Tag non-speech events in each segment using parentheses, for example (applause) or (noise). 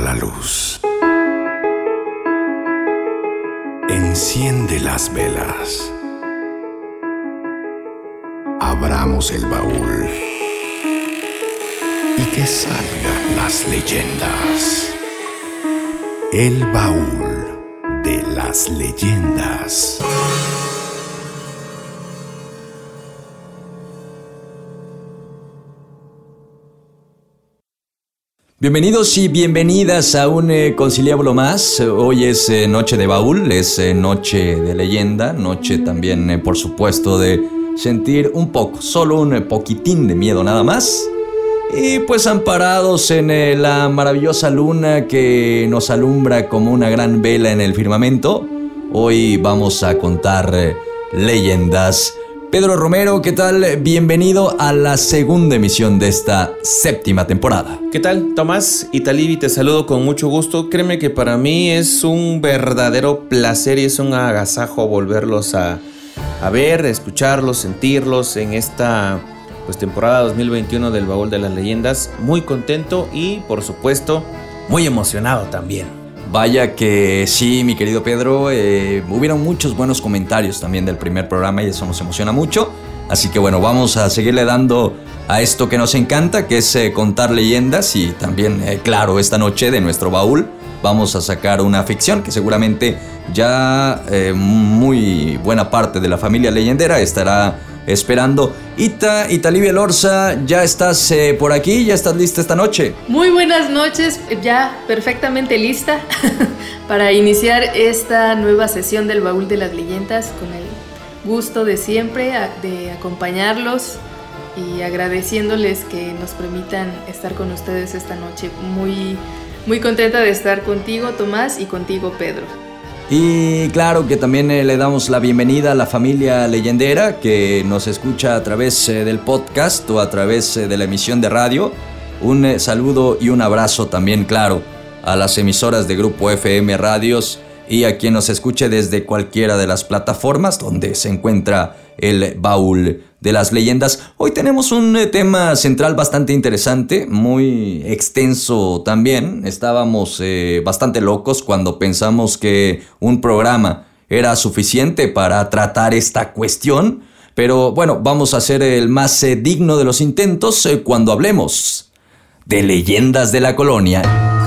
la luz. Enciende las velas. Abramos el baúl. Y que salgan las leyendas. El baúl de las leyendas. Bienvenidos y bienvenidas a un eh, más. Hoy es eh, noche de baúl, es eh, noche de leyenda, noche también, eh, por supuesto, de sentir un poco, solo un poquitín de miedo nada más. Y pues amparados en la maravillosa luna que nos alumbra como una gran vela en el firmamento, hoy vamos a contar leyendas. Pedro Romero, ¿qué tal? Bienvenido a la segunda emisión de esta séptima temporada. ¿Qué tal, Tomás? Italibi, te saludo con mucho gusto. Créeme que para mí es un verdadero placer y es un agasajo volverlos a, a ver, escucharlos, sentirlos en esta pues, temporada 2021 del Baúl de las Leyendas. Muy contento y, por supuesto, muy emocionado también. Vaya que sí, mi querido Pedro, eh, hubieron muchos buenos comentarios también del primer programa y eso nos emociona mucho. Así que bueno, vamos a seguirle dando a esto que nos encanta, que es eh, contar leyendas y también, eh, claro, esta noche de nuestro baúl vamos a sacar una ficción que seguramente ya eh, muy buena parte de la familia leyendera estará esperando. Ita, Italibia Lorza, ¿ya estás eh, por aquí? ¿Ya estás lista esta noche? Muy buenas noches, ya perfectamente lista (laughs) para iniciar esta nueva sesión del Baúl de las Leyendas con el gusto de siempre de acompañarlos y agradeciéndoles que nos permitan estar con ustedes esta noche. Muy, muy contenta de estar contigo, Tomás, y contigo, Pedro. Y claro que también eh, le damos la bienvenida a la familia leyendera que nos escucha a través eh, del podcast o a través eh, de la emisión de radio. Un saludo y un abrazo también, claro, a las emisoras de Grupo FM Radios y a quien nos escuche desde cualquiera de las plataformas donde se encuentra el baúl de las leyendas. Hoy tenemos un eh, tema central bastante interesante, muy extenso también. Estábamos eh, bastante locos cuando pensamos que un programa era suficiente para tratar esta cuestión. Pero bueno, vamos a hacer el más eh, digno de los intentos cuando hablemos de leyendas de la colonia.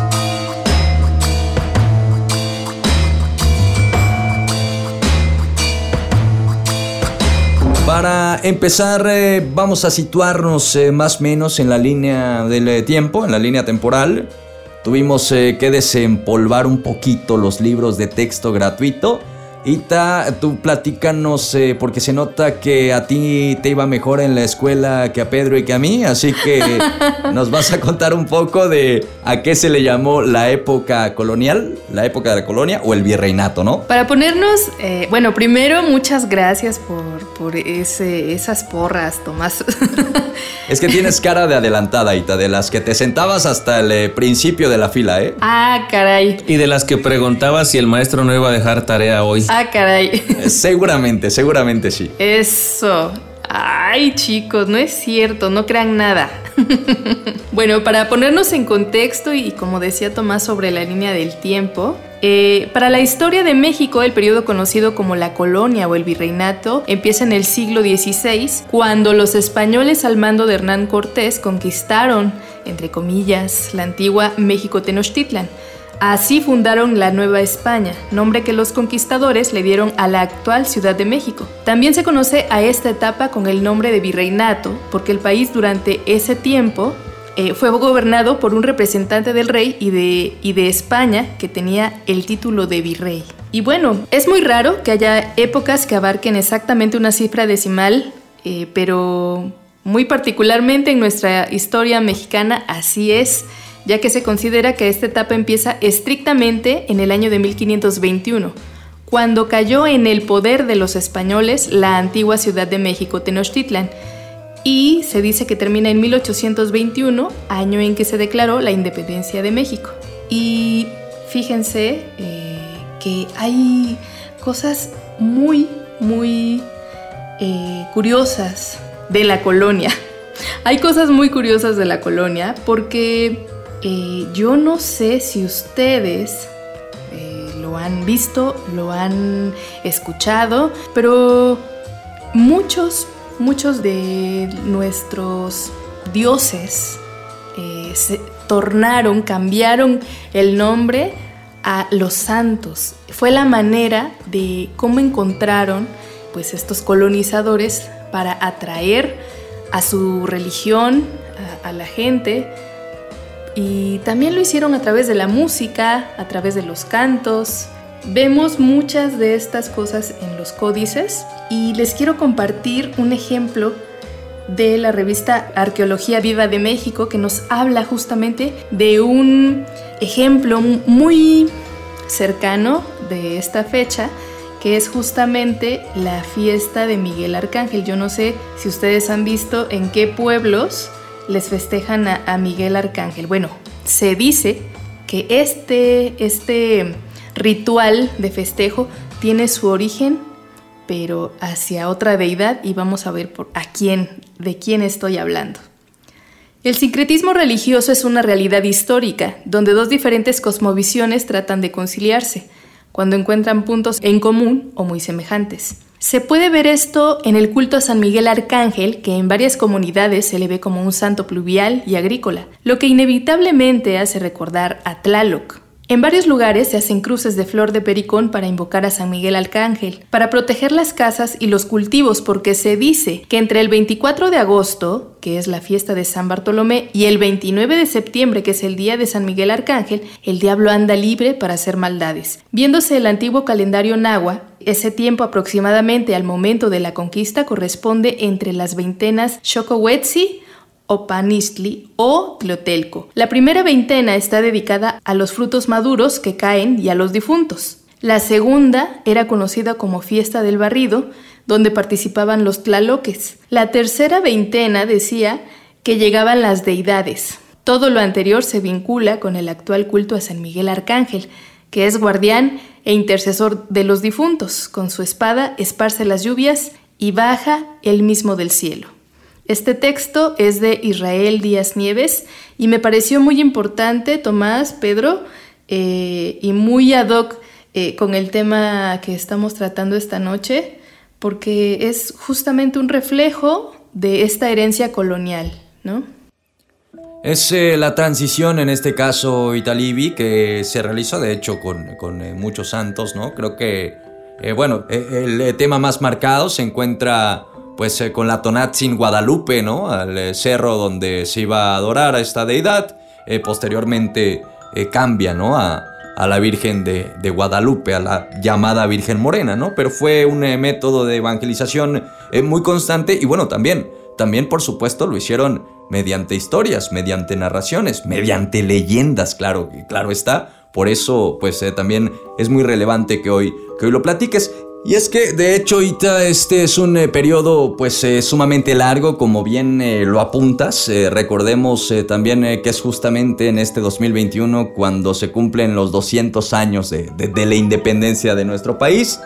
Para empezar, eh, vamos a situarnos eh, más o menos en la línea del eh, tiempo, en la línea temporal. Tuvimos que desempolvar un poquito los libros de texto gratuito. Ita, tú platícanos, eh, porque se nota que a ti te iba mejor en la escuela que a Pedro y que a mí, así que (laughs) nos vas a contar un poco de a qué se le llamó la época colonial, la época de la colonia o el virreinato, ¿no? Para ponernos, eh, bueno, primero muchas gracias por, por ese, esas porras, Tomás. Es que tienes (laughs) cara de adelantada, Ita, de las que te sentabas hasta el eh, principio de la fila, ¿eh? ah, caray. Y de las que preguntaba si el maestro no iba a dejar tarea hoy. Ah, caray. Eh, Seguramente, seguramente sí. Eso. Ay, chicos, no es cierto, no crean nada. (laughs) bueno, para ponernos en contexto y como decía Tomás sobre la línea del tiempo, eh, para la historia de México, el periodo conocido como la colonia o el virreinato empieza en el siglo XVI, cuando los españoles al mando de Hernán Cortés conquistaron, entre comillas, la antigua México Tenochtitlan. Así fundaron la Nueva España, nombre que los conquistadores le dieron a la actual Ciudad de México. También se conoce a esta etapa con el nombre de virreinato, porque el país durante ese tiempo eh, fue gobernado por un representante del rey y de, España que tenía el título de virrey. Y bueno, es muy raro que haya épocas que abarquen exactamente una cifra decimal, eh, pero muy particularmente en nuestra historia mexicana así es ya que se considera que esta etapa empieza estrictamente en el año de 1521, cuando cayó en el poder de los españoles la antigua Ciudad de México Tenochtitlan, y se dice que termina en 1821, año en que se declaró la independencia de México. Y fíjense eh, que hay cosas muy, muy eh, curiosas de la colonia. (laughs) Hay cosas muy curiosas de la colonia porque Yo no sé si ustedes eh, lo han visto, lo han escuchado, pero muchos, muchos de nuestros dioses eh, se tornaron, cambiaron el nombre a los santos. Fue la manera de cómo encontraron pues estos colonizadores para atraer a su religión, a, la gente. Y también lo hicieron a través de la música, a través de los cantos. Vemos muchas de estas cosas en los códices y les quiero compartir un ejemplo de la revista Arqueología Viva de México que nos habla justamente de un ejemplo muy cercano de esta fecha que es justamente la fiesta de Miguel Arcángel. Yo no sé si ustedes han visto en qué pueblos les festejan a, Miguel Arcángel. Bueno, se dice que este, este ritual de festejo tiene su origen pero hacia otra deidad y vamos a ver por a quién, de quién estoy hablando. El sincretismo religioso es una realidad histórica, donde dos diferentes cosmovisiones tratan de conciliarse cuando encuentran puntos en común o muy semejantes. Se puede ver esto en el culto a San Miguel Arcángel, que en varias comunidades se le ve como un santo pluvial y agrícola, lo que inevitablemente hace recordar a Tlaloc, en varios lugares se hacen cruces de flor de pericón para invocar a San Miguel Arcángel, para proteger las casas y los cultivos, porque se dice que entre el 24 de agosto, que es la fiesta de San Bartolomé, y el 29 de septiembre, que es el día de San Miguel Arcángel, el diablo anda libre para hacer maldades. Viéndose el antiguo calendario nahua, ese tiempo aproximadamente al momento de la conquista corresponde entre las veintenas Xocohuetzi o Panistli o Tlotelco. La primera veintena está dedicada a los frutos maduros que caen y a los difuntos. La segunda era conocida como Fiesta del Barrido, donde participaban los tlaloques. La tercera veintena decía que llegaban las deidades. Todo lo anterior se vincula con el actual culto a San Miguel Arcángel, que es guardián e intercesor de los difuntos. Con su espada esparce las lluvias y baja el mismo del cielo. Este texto es de Israel Díaz Nieves y me pareció muy importante, Tomás, Pedro, eh, y muy ad hoc eh, con el tema que estamos tratando esta noche, porque es justamente un reflejo de esta herencia colonial, ¿no? Es eh, la transición, en este caso Italibi, que se realizó de hecho con, con muchos santos, ¿no? Creo que, bueno, el tema más marcado se encuentra pues eh, con la Tonatzin Guadalupe, ¿no? Al eh, cerro donde se iba a adorar a esta deidad. Eh, posteriormente cambia, ¿no? A, la Virgen de, de, Guadalupe, a la llamada Virgen Morena, ¿no? Pero fue un método de evangelización muy constante y bueno, también, también por supuesto lo hicieron mediante historias, mediante narraciones, mediante leyendas, claro, claro está. Por eso, pues también es muy relevante que hoy, que hoy lo platiques. Y es que, de hecho, Ita, este es un eh, periodo pues eh, sumamente largo, como bien eh, lo apuntas. recordemos también que es justamente en este 2021 cuando se cumplen los 200 años de, de la independencia de nuestro país.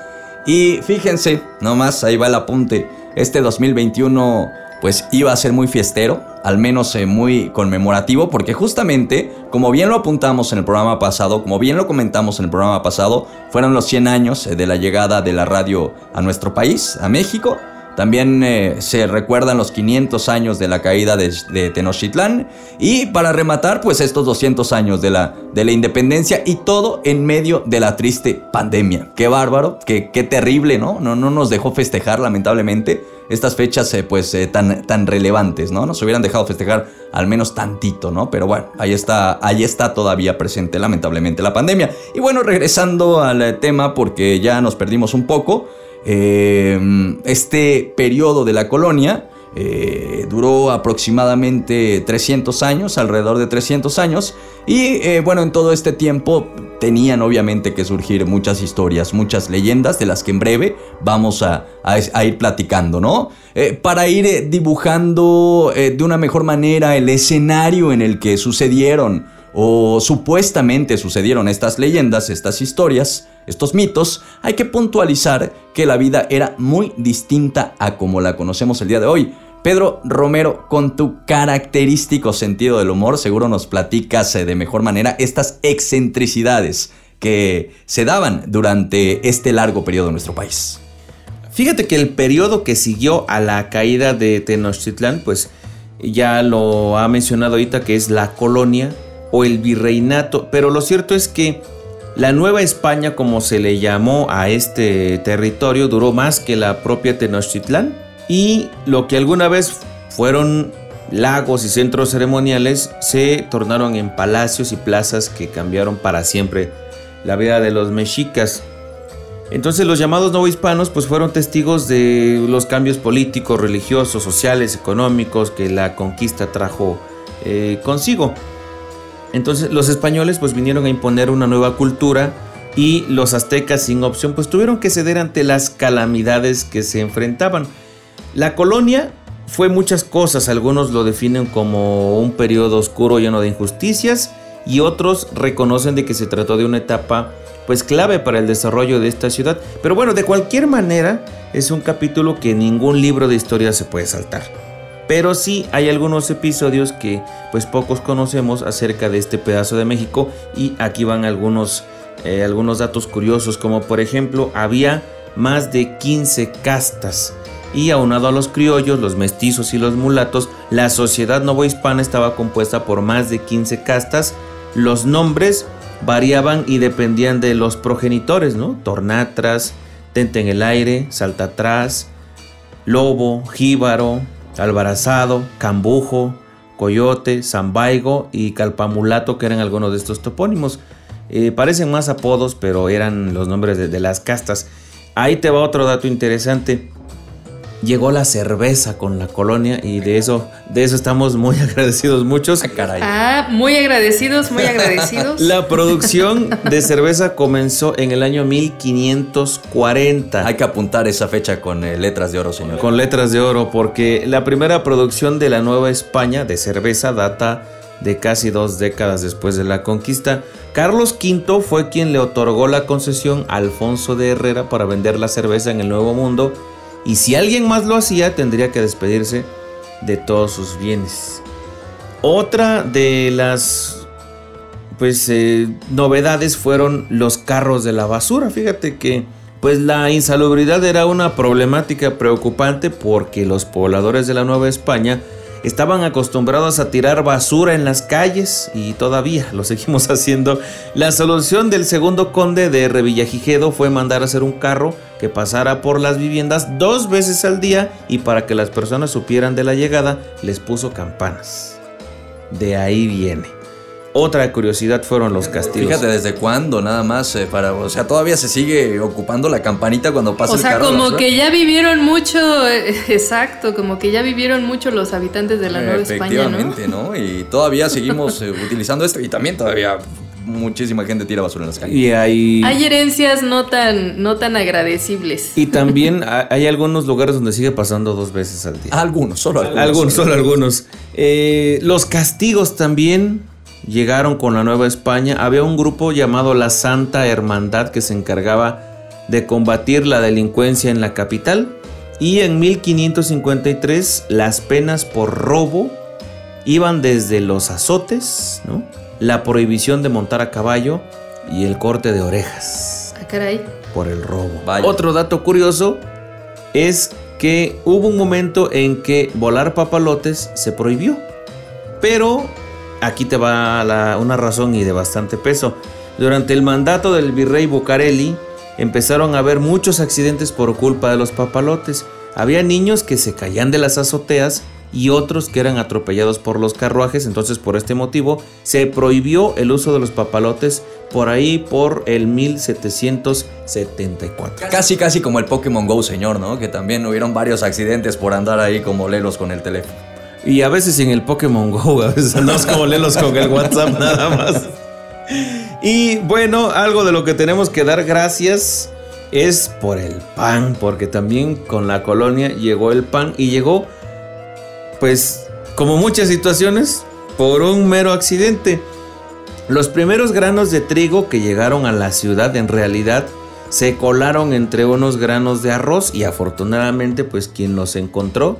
Y fíjense, nomás ahí va el apunte, este 2021 pues iba a ser muy fiestero, al menos eh, muy conmemorativo, porque justamente, como bien lo apuntamos en el programa pasado, como bien lo comentamos en el programa pasado, fueron los 100 años eh, de la llegada de la radio a nuestro país, a México. También eh, se recuerdan los 500 años de la caída de, Tenochtitlán. Y para rematar, pues estos 200 años de la, de la independencia y todo en medio de la triste pandemia. Qué bárbaro, qué, qué terrible. ¿no? No nos dejó festejar, lamentablemente, estas fechas eh, pues eh, tan, tan relevantes, ¿no? Nos hubieran dejado festejar al menos tantito, ¿no? Pero bueno, ahí está, ahí está todavía presente, lamentablemente, la pandemia. Y bueno, regresando al tema, porque ya nos perdimos un poco. Eh, este periodo de la colonia eh, duró aproximadamente 300 años, alrededor de 300 años. Y eh, bueno, en todo este tiempo tenían obviamente que surgir muchas historias, muchas leyendas de las que en breve vamos a, ir platicando, ¿no? para ir dibujando de una mejor manera el escenario en el que sucedieron o supuestamente sucedieron estas leyendas, estas historias, estos mitos, hay que puntualizar que la vida era muy distinta a como la conocemos el día de hoy. Pedro Romero, con tu característico sentido del humor, seguro nos platicas eh, de mejor manera estas excentricidades que se daban durante este largo periodo en nuestro país. Fíjate que el periodo que siguió a la caída de Tenochtitlán, pues ya lo ha mencionado ahorita que es la colonia o el virreinato, pero lo cierto es que la Nueva España, como se le llamó a este territorio, duró más que la propia Tenochtitlán y lo que alguna vez fueron lagos y centros ceremoniales se tornaron en palacios y plazas que cambiaron para siempre la vida de los mexicas. Entonces los llamados novohispanos pues fueron testigos de los cambios políticos, religiosos, sociales, económicos que la conquista trajo eh, consigo. Entonces los españoles pues vinieron a imponer una nueva cultura y los aztecas sin opción pues tuvieron que ceder ante las calamidades que se enfrentaban. La colonia fue muchas cosas, algunos lo definen como un periodo oscuro lleno de injusticias y otros reconocen de que se trató de una etapa pues clave para el desarrollo de esta ciudad. Pero bueno, de cualquier manera es un capítulo que ningún libro de historia se puede saltar. Pero sí hay algunos episodios que pues pocos conocemos acerca de este pedazo de México y aquí van algunos, eh, algunos datos curiosos como por ejemplo había más de 15 castas y aunado a los criollos, los mestizos y los mulatos, la sociedad novohispana estaba compuesta por más de 15 castas. Los nombres variaban y dependían de los progenitores, ¿no? Tornatras, Tente en el aire, Saltatrás, Lobo, Jíbaro, Albarazado, Cambujo, Coyote, Zambaigo y Calpamulato, que eran algunos de estos topónimos. Eh, parecen más apodos, pero eran los nombres de las castas. Ahí te va otro dato interesante llegó la cerveza con la colonia y de eso, de eso estamos muy (laughs) agradecidos muchos. Ah, ah, muy agradecidos, muy agradecidos. (laughs) la producción de cerveza comenzó en el año 1540. Hay que apuntar esa fecha con eh, letras de oro, señor. Con letras de oro, porque la primera producción de la Nueva España de cerveza data de casi dos décadas después de la conquista. Carlos V fue quien le otorgó la concesión a Alfonso de Herrera para vender la cerveza en el Nuevo Mundo y si alguien más lo hacía, tendría que despedirse de todos sus bienes. Otra de las pues eh, novedades fueron los carros de la basura. Fíjate que pues la insalubridad era una problemática preocupante porque los pobladores de la Nueva España estaban acostumbrados a tirar basura en las calles y todavía lo seguimos (laughs) haciendo. La solución del segundo conde de Revillagigedo fue mandar a hacer un carro que pasara por las viviendas dos veces al día y para que las personas supieran de la llegada les puso campanas. De ahí viene. Otra curiosidad fueron los castigos. Fíjate desde cuándo nada más eh, para, o sea, todavía se sigue ocupando la campanita cuando pasa el carro. O sea, como que ya vivieron mucho, eh, exacto, como que ya vivieron mucho los habitantes de la Nueva España, ¿no? ¿no? Y todavía seguimos eh, utilizando esto y también todavía muchísima gente tira basura en las calles. Y hay... hay herencias no tan, no tan agradecibles. Y también hay algunos lugares donde sigue pasando dos veces al día. Algunos, solo algunos. Algunos, solo algunos. los castigos también llegaron con la Nueva España, había un grupo llamado la Santa Hermandad que se encargaba de combatir la delincuencia en la capital y en 1553 las penas por robo iban desde los azotes, ¿no? la prohibición de montar a caballo y el corte de orejas. Ah, caray. Por el robo. Otro dato curioso es que hubo un momento en que volar papalotes se prohibió, pero Aquí te va una razón y de bastante peso. Durante el mandato del virrey Bucareli empezaron a haber muchos accidentes por culpa de los papalotes. Había niños que se caían de las azoteas y otros que eran atropellados por los carruajes, entonces por este motivo se prohibió el uso de los papalotes por ahí por el 1774. Casi casi como el Pokémon Go, señor, ¿no? Que también hubieron varios accidentes por andar ahí como lelos con el teléfono. Y a veces en el Pokémon Go, (laughs) a veces andamos como lelos con el WhatsApp (laughs) nada más. Y bueno, algo de lo que tenemos que dar gracias es por el pan, porque también con la colonia llegó el pan y llegó, pues, como muchas situaciones, por un mero accidente. Los primeros granos de trigo que llegaron a la ciudad en realidad se colaron entre unos granos de arroz y afortunadamente pues quien los encontró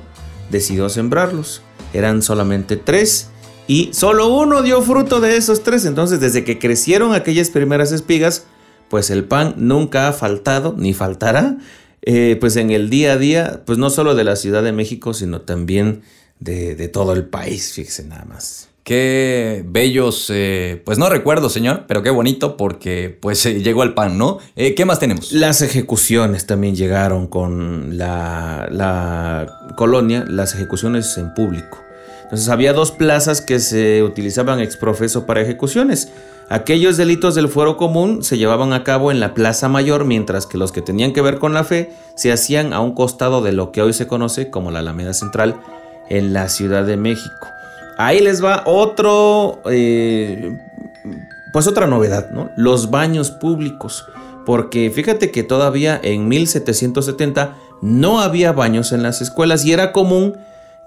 decidió sembrarlos. Eran solamente tres y solo uno dio fruto de esos tres. Entonces, desde que crecieron aquellas primeras espigas, pues el pan nunca ha faltado ni faltará. Eh, pues en el día a día, pues no solo de la Ciudad de México, sino también de, de todo el país, fíjese nada más. Qué bellos, eh, pues no recuerdo, señor, pero qué bonito porque pues eh, llegó el pan, ¿no? Eh, ¿Qué más tenemos? Las ejecuciones también llegaron con la, la colonia, las ejecuciones en público. Entonces había dos plazas que se utilizaban exprofeso para ejecuciones. Aquellos delitos del fuero común se llevaban a cabo en la Plaza Mayor, mientras que los que tenían que ver con la fe se hacían a un costado de lo que hoy se conoce como la Alameda Central en la Ciudad de México. Ahí les va otro, eh, pues otra novedad, ¿no? Los baños públicos. Porque fíjate que todavía en 1770 no había baños en las escuelas y era común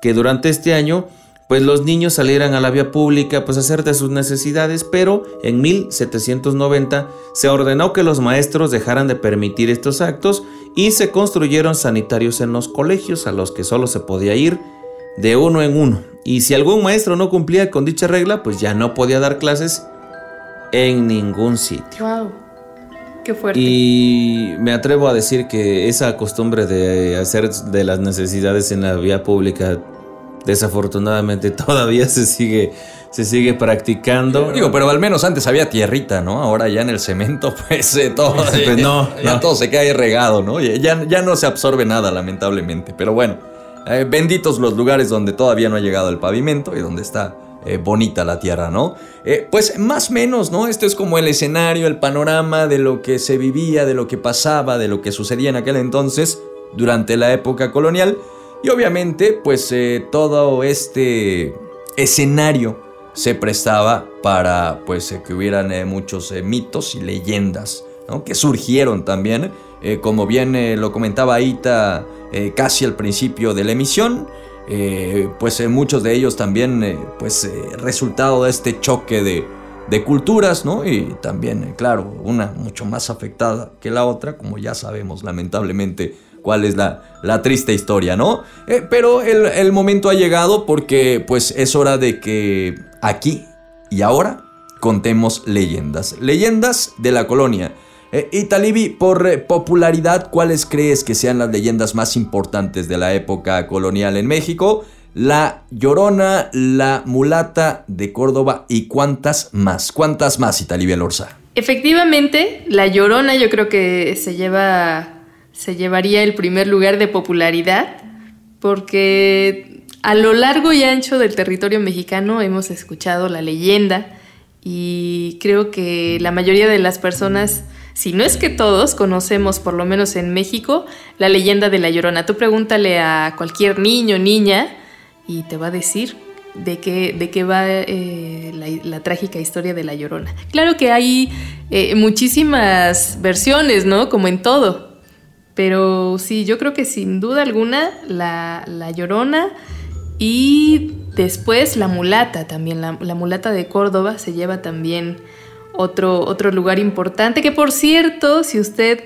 que durante este año pues los niños salieran a la vía pública pues a hacer de sus necesidades, pero en 1790 se ordenó que los maestros dejaran de permitir estos actos y se construyeron sanitarios en los colegios a los que solo se podía ir de uno en uno. Y si algún maestro no cumplía con dicha regla, pues ya no podía dar clases en ningún sitio. Wow. Qué fuerte. Y me atrevo a decir que esa costumbre de hacer de las necesidades en la vía pública desafortunadamente (laughs) todavía se sigue se sigue practicando. Digo, pero al menos antes había tierrita, ¿no? Ahora ya en el cemento, (laughs) pues eh, todo, Pues no, ya no. todo se cae regado, ¿no? Ya, ya no se absorbe nada, lamentablemente. Pero bueno, eh, benditos los lugares donde todavía no ha llegado el pavimento y donde está eh, bonita la tierra, ¿no? Eh, pues más o menos, ¿no? Este es como el escenario, el panorama de lo que se vivía, de lo que pasaba, de lo que sucedía en aquel entonces, durante la época colonial. Y obviamente, pues todo este escenario se prestaba para pues que hubieran muchos mitos y leyendas, ¿no? Que surgieron también, eh, como bien eh, lo comentaba Aita eh, casi al principio de la emisión, pues muchos de ellos también, pues resultado de este choque de, culturas, ¿no? Y también, claro, una mucho más afectada que la otra, como ya sabemos lamentablemente cuál es la, triste historia, ¿no? Pero el, el momento ha llegado porque pues es hora de que aquí y ahora contemos leyendas, leyendas de la colonia. Eh, por eh, popularidad, ¿cuáles crees que sean las leyendas más importantes de la época colonial en México? La Llorona, la Mulata de Córdoba y cuántas más. ¿Cuántas más, Italibia Lorza? Efectivamente, La Llorona yo creo que se lleva se llevaría el primer lugar de popularidad porque a lo largo y ancho del territorio mexicano hemos escuchado la leyenda y creo que la mayoría de las personas, si no es que todos, conocemos por lo menos en México la leyenda de la Llorona. Tú pregúntale a cualquier niño niña y te va a decir de qué, de qué va eh, la, trágica historia de la Llorona. Claro que hay eh, muchísimas versiones, ¿no? Como en todo. Pero sí, yo creo que sin duda alguna la, la Llorona y después la mulata también. La mulata de Córdoba se lleva también otro, otro lugar importante. Que por cierto, si usted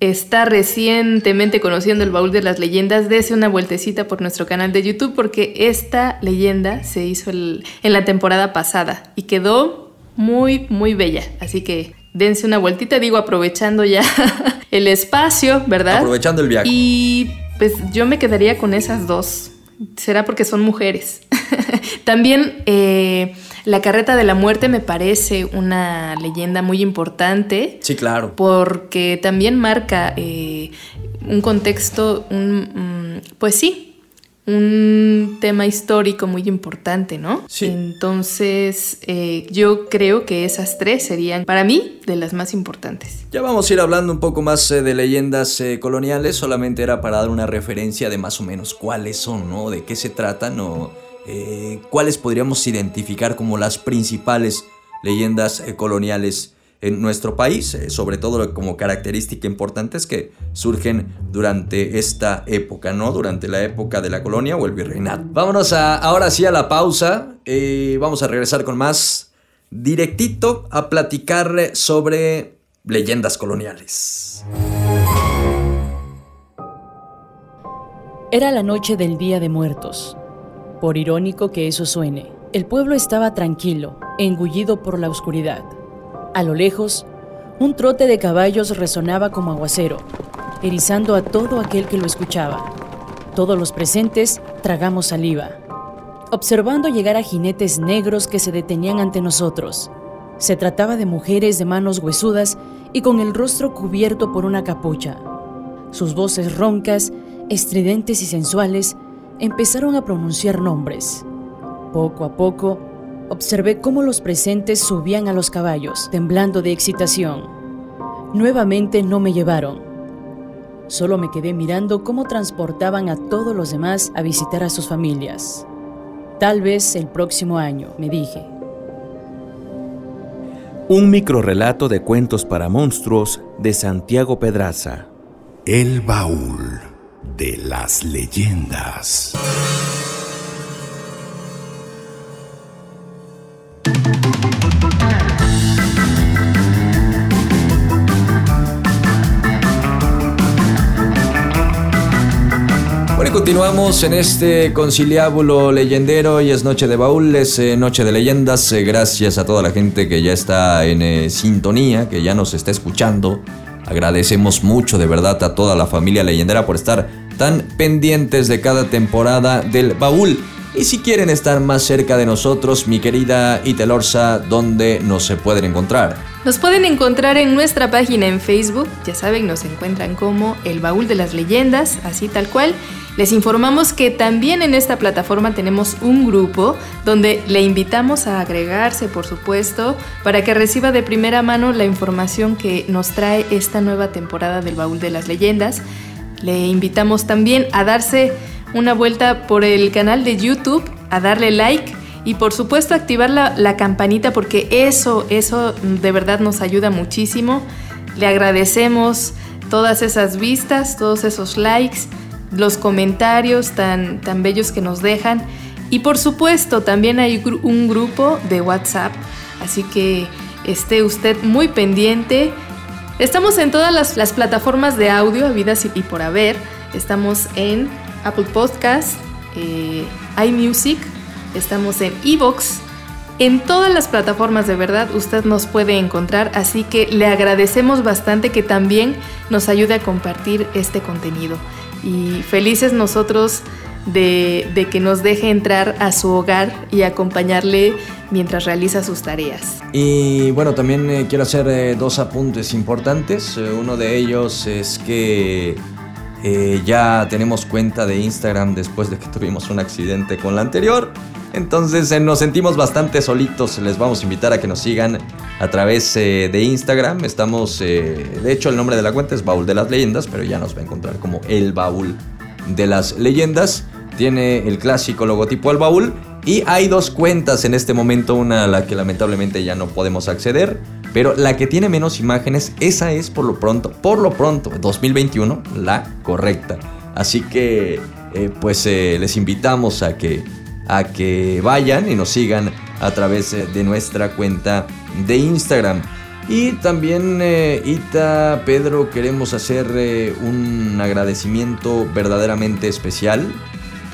está recientemente conociendo el baúl de las leyendas, dese una vueltecita por nuestro canal de YouTube porque esta leyenda se hizo el- en la temporada pasada y quedó muy, muy bella. Así que dense una vueltita, digo, aprovechando ya (laughs) el espacio, ¿verdad? Aprovechando el viaje. Y pues yo me quedaría con esas dos. Será porque son mujeres. (laughs) También eh, la carreta de la muerte me parece una leyenda muy importante Sí, claro. porque también marca eh, un contexto, un, mm, pues sí, un tema histórico muy importante, ¿no? Sí. Entonces, eh, yo creo que esas tres serían, para mí, de las más importantes. Ya vamos a ir hablando un poco más eh, de leyendas eh, coloniales, solamente era para dar una referencia de más o menos cuáles son, ¿no? De qué se tratan o eh, cuáles podríamos identificar como las principales leyendas eh, coloniales en nuestro país, eh, sobre todo como característica importante es que surgen durante esta época, ¿no? Durante la época de la colonia o el virreinato. Vámonos a, ahora sí a la pausa, eh, vamos a regresar con más directito a platicar sobre leyendas coloniales. Era la noche del Día de Muertos. Por irónico que eso suene, el pueblo estaba tranquilo, engullido por la oscuridad. A lo lejos, un trote de caballos resonaba como aguacero, erizando a todo aquel que lo escuchaba. Todos los presentes tragamos saliva, observando llegar a jinetes negros que se detenían ante nosotros. Se trataba de mujeres de manos huesudas y con el rostro cubierto por una capucha. Sus voces roncas, estridentes y sensuales empezaron a pronunciar nombres. Poco a poco, observé cómo los presentes subían a los caballos, temblando de excitación. Nuevamente no me llevaron. Solo me quedé mirando cómo transportaban a todos los demás a visitar a sus familias. Tal vez el próximo año, me dije. Un microrrelato de cuentos para monstruos de Santiago Pedraza. El baúl de las leyendas. Bueno, continuamos en este conciliábulo leyendero y es Noche de Baúles, eh, Noche de Leyendas. eh, gracias a toda la gente que ya está en eh, sintonía, que ya nos está escuchando. Agradecemos mucho de verdad a toda la familia leyendera por estar tan pendientes de cada temporada del baúl. Y si quieren estar más cerca de nosotros, mi querida Itelorza, ¿dónde nos se pueden encontrar? Nos pueden encontrar en nuestra página en Facebook, ya saben, nos encuentran como El Baúl de las Leyendas, así tal cual. Les informamos que también en esta plataforma tenemos un grupo donde le invitamos a agregarse, por supuesto, para que reciba de primera mano la información que nos trae esta nueva temporada del Baúl de las Leyendas. Le invitamos también a darse una vuelta por el canal de YouTube, a darle like y por supuesto activar la, la, campanita porque eso, eso de verdad nos ayuda muchísimo. Le agradecemos todas esas vistas, todos esos likes, los comentarios tan, tan bellos que nos dejan. Y por supuesto también hay un grupo de WhatsApp, así que esté usted muy pendiente. Estamos en todas las, las plataformas de audio, habidas y, por haber. Estamos en Apple Podcast, eh, iMusic, estamos en Evox, en todas las plataformas de verdad usted nos puede encontrar, así que le agradecemos bastante que también nos ayude a compartir este contenido. Y felices nosotros de, de que nos deje entrar a su hogar y acompañarle mientras realiza sus tareas. Y bueno, también eh, quiero hacer eh, dos apuntes importantes. Eh, uno de ellos es que ya tenemos cuenta de Instagram después de que tuvimos un accidente con la anterior. Entonces eh, nos sentimos bastante solitos. Les vamos a invitar a que nos sigan a través eh, de Instagram. Estamos, eh, de hecho, el nombre de la cuenta es Baúl de las Leyendas, pero ya nos va a encontrar como El Baúl de las Leyendas. Tiene el clásico logotipo El Baúl. Y hay dos cuentas en este momento, una a la que lamentablemente ya no podemos acceder, pero la que tiene menos imágenes, esa es por lo pronto, por lo pronto, 2021, la correcta. Así que, pues les invitamos a que, a que vayan y nos sigan a través eh, de nuestra cuenta de Instagram. Y también, eh, Ita, Pedro, queremos hacer eh, un agradecimiento verdaderamente especial.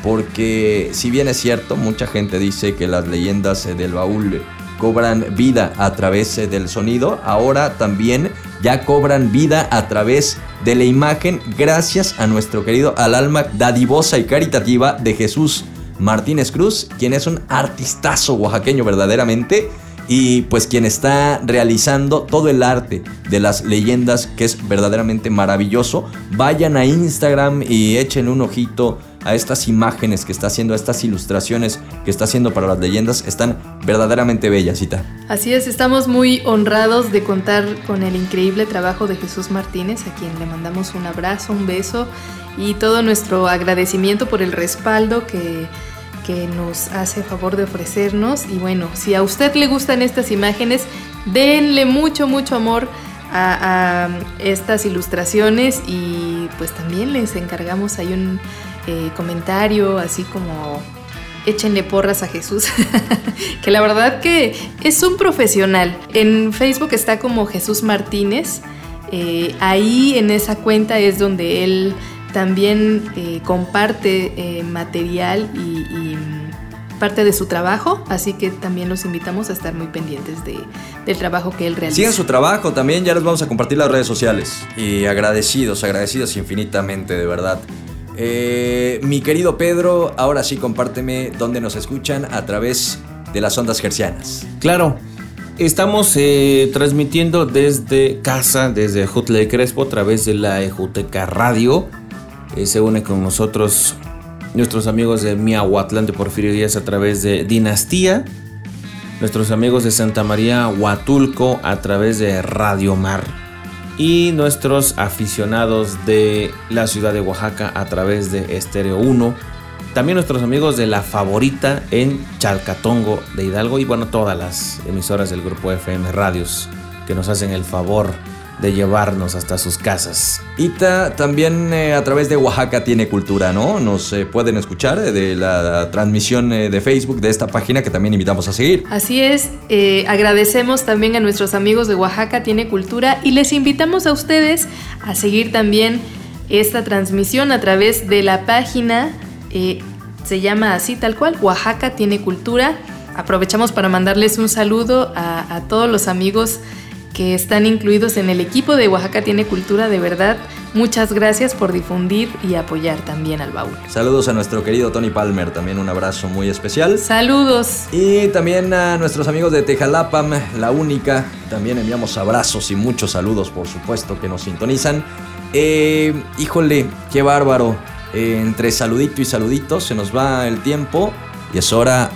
Porque si bien es cierto, mucha gente dice que las leyendas del baúl cobran vida a través del sonido, ahora también ya cobran vida a través de la imagen gracias a nuestro querido al alma dadivosa y caritativa de Jesús Martínez Cruz, quien es un artistazo oaxaqueño verdaderamente y pues quien está realizando todo el arte de las leyendas que es verdaderamente maravilloso. Vayan a Instagram y echen un ojito a estas imágenes que está haciendo, a estas ilustraciones que está haciendo para las leyendas, están verdaderamente bellas, Cita. Así es, estamos muy honrados de contar con el increíble trabajo de Jesús Martínez, a quien le mandamos un abrazo, un beso y todo nuestro agradecimiento por el respaldo que que nos hace favor de ofrecernos. Y bueno, si a usted le gustan estas imágenes, denle mucho, mucho amor a, estas ilustraciones y pues también les encargamos ahí un eh, comentario así como échenle porras a Jesús, (laughs) que la verdad que es un profesional. En Facebook está como Jesús Martínez, eh, ahí en esa cuenta es donde él también eh, comparte eh, material y, parte de su trabajo, así que también los invitamos a estar muy pendientes del trabajo que él realiza. Sigan su trabajo también, ya les vamos a compartir las redes sociales. Y agradecidos, agradecidos infinitamente, de verdad. Eh, mi querido Pedro, ahora sí compárteme dónde nos escuchan a través de las ondas gercianas. Claro, estamos transmitiendo desde casa, desde Jutle Crespo, a través de la Ejuteca Radio eh, se une con nosotros nuestros amigos de Miahuatlán de Porfirio Díaz a través de Dinastía, nuestros amigos de Santa María Huatulco a través de Radio Mar y nuestros aficionados de la ciudad de Oaxaca a través de Estéreo 1. También nuestros amigos de La Favorita en Chalcatongo de Hidalgo y bueno, todas las emisoras del grupo FM Radios que nos hacen el favor de llevarnos hasta sus casas. Ita también eh, a través de Oaxaca tiene cultura, ¿no? Nos eh, pueden escuchar eh, de la transmisión de Facebook de esta página que también invitamos a seguir. Así es, agradecemos también a nuestros amigos de Oaxaca tiene cultura y les invitamos a ustedes a seguir también esta transmisión a través de la página, se llama así tal cual, Oaxaca tiene cultura. Aprovechamos para mandarles un saludo a, a todos los amigos que están incluidos en el equipo de Oaxaca Tiene Cultura, de verdad, muchas gracias por difundir y apoyar también al baúl. Saludos a nuestro querido Tony Palmer, también un abrazo muy especial. Saludos. Y también a nuestros amigos de Tejalapam, la única, también enviamos abrazos y muchos saludos, por supuesto, que nos sintonizan. Eh, híjole, qué bárbaro. Eh, entre saludito y saludito se nos va el tiempo y es hora,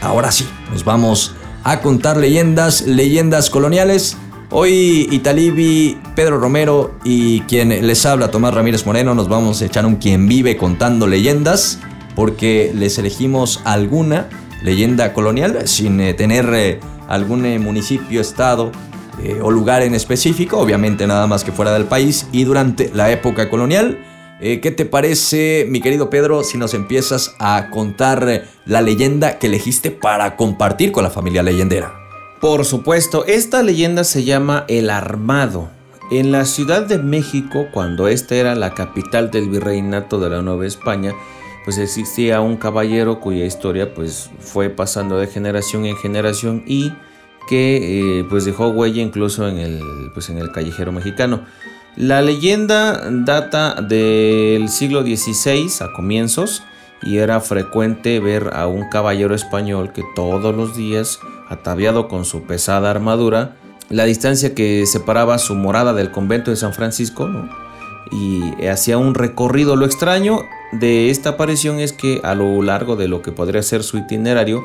ahora sí, nos vamos a contar leyendas, leyendas coloniales Hoy Italibi, Pedro Romero y quien les habla, Tomás Ramírez Moreno, nos vamos a echar un quien vive contando leyendas, porque les elegimos alguna leyenda colonial sin eh, tener eh, algún eh, municipio, estado o lugar en específico, obviamente nada más que fuera del país y durante la época colonial. ¿Qué te parece, mi querido Pedro, si nos empiezas a contar la leyenda que elegiste para compartir con la familia leyendera? Por supuesto, esta leyenda se llama El Armado. En la Ciudad de México, cuando esta era la capital del virreinato de la Nueva España, pues existía un caballero cuya historia pues fue pasando de generación en generación y que eh, pues dejó huella incluso en el, pues en el callejero mexicano. La leyenda data del siglo XVI a comienzos y era frecuente ver a un caballero español que todos los días ataviado con su pesada armadura, la distancia que separaba su morada del convento de San Francisco, y hacía un recorrido. Lo extraño de esta aparición es que a lo largo de lo que podría ser su itinerario,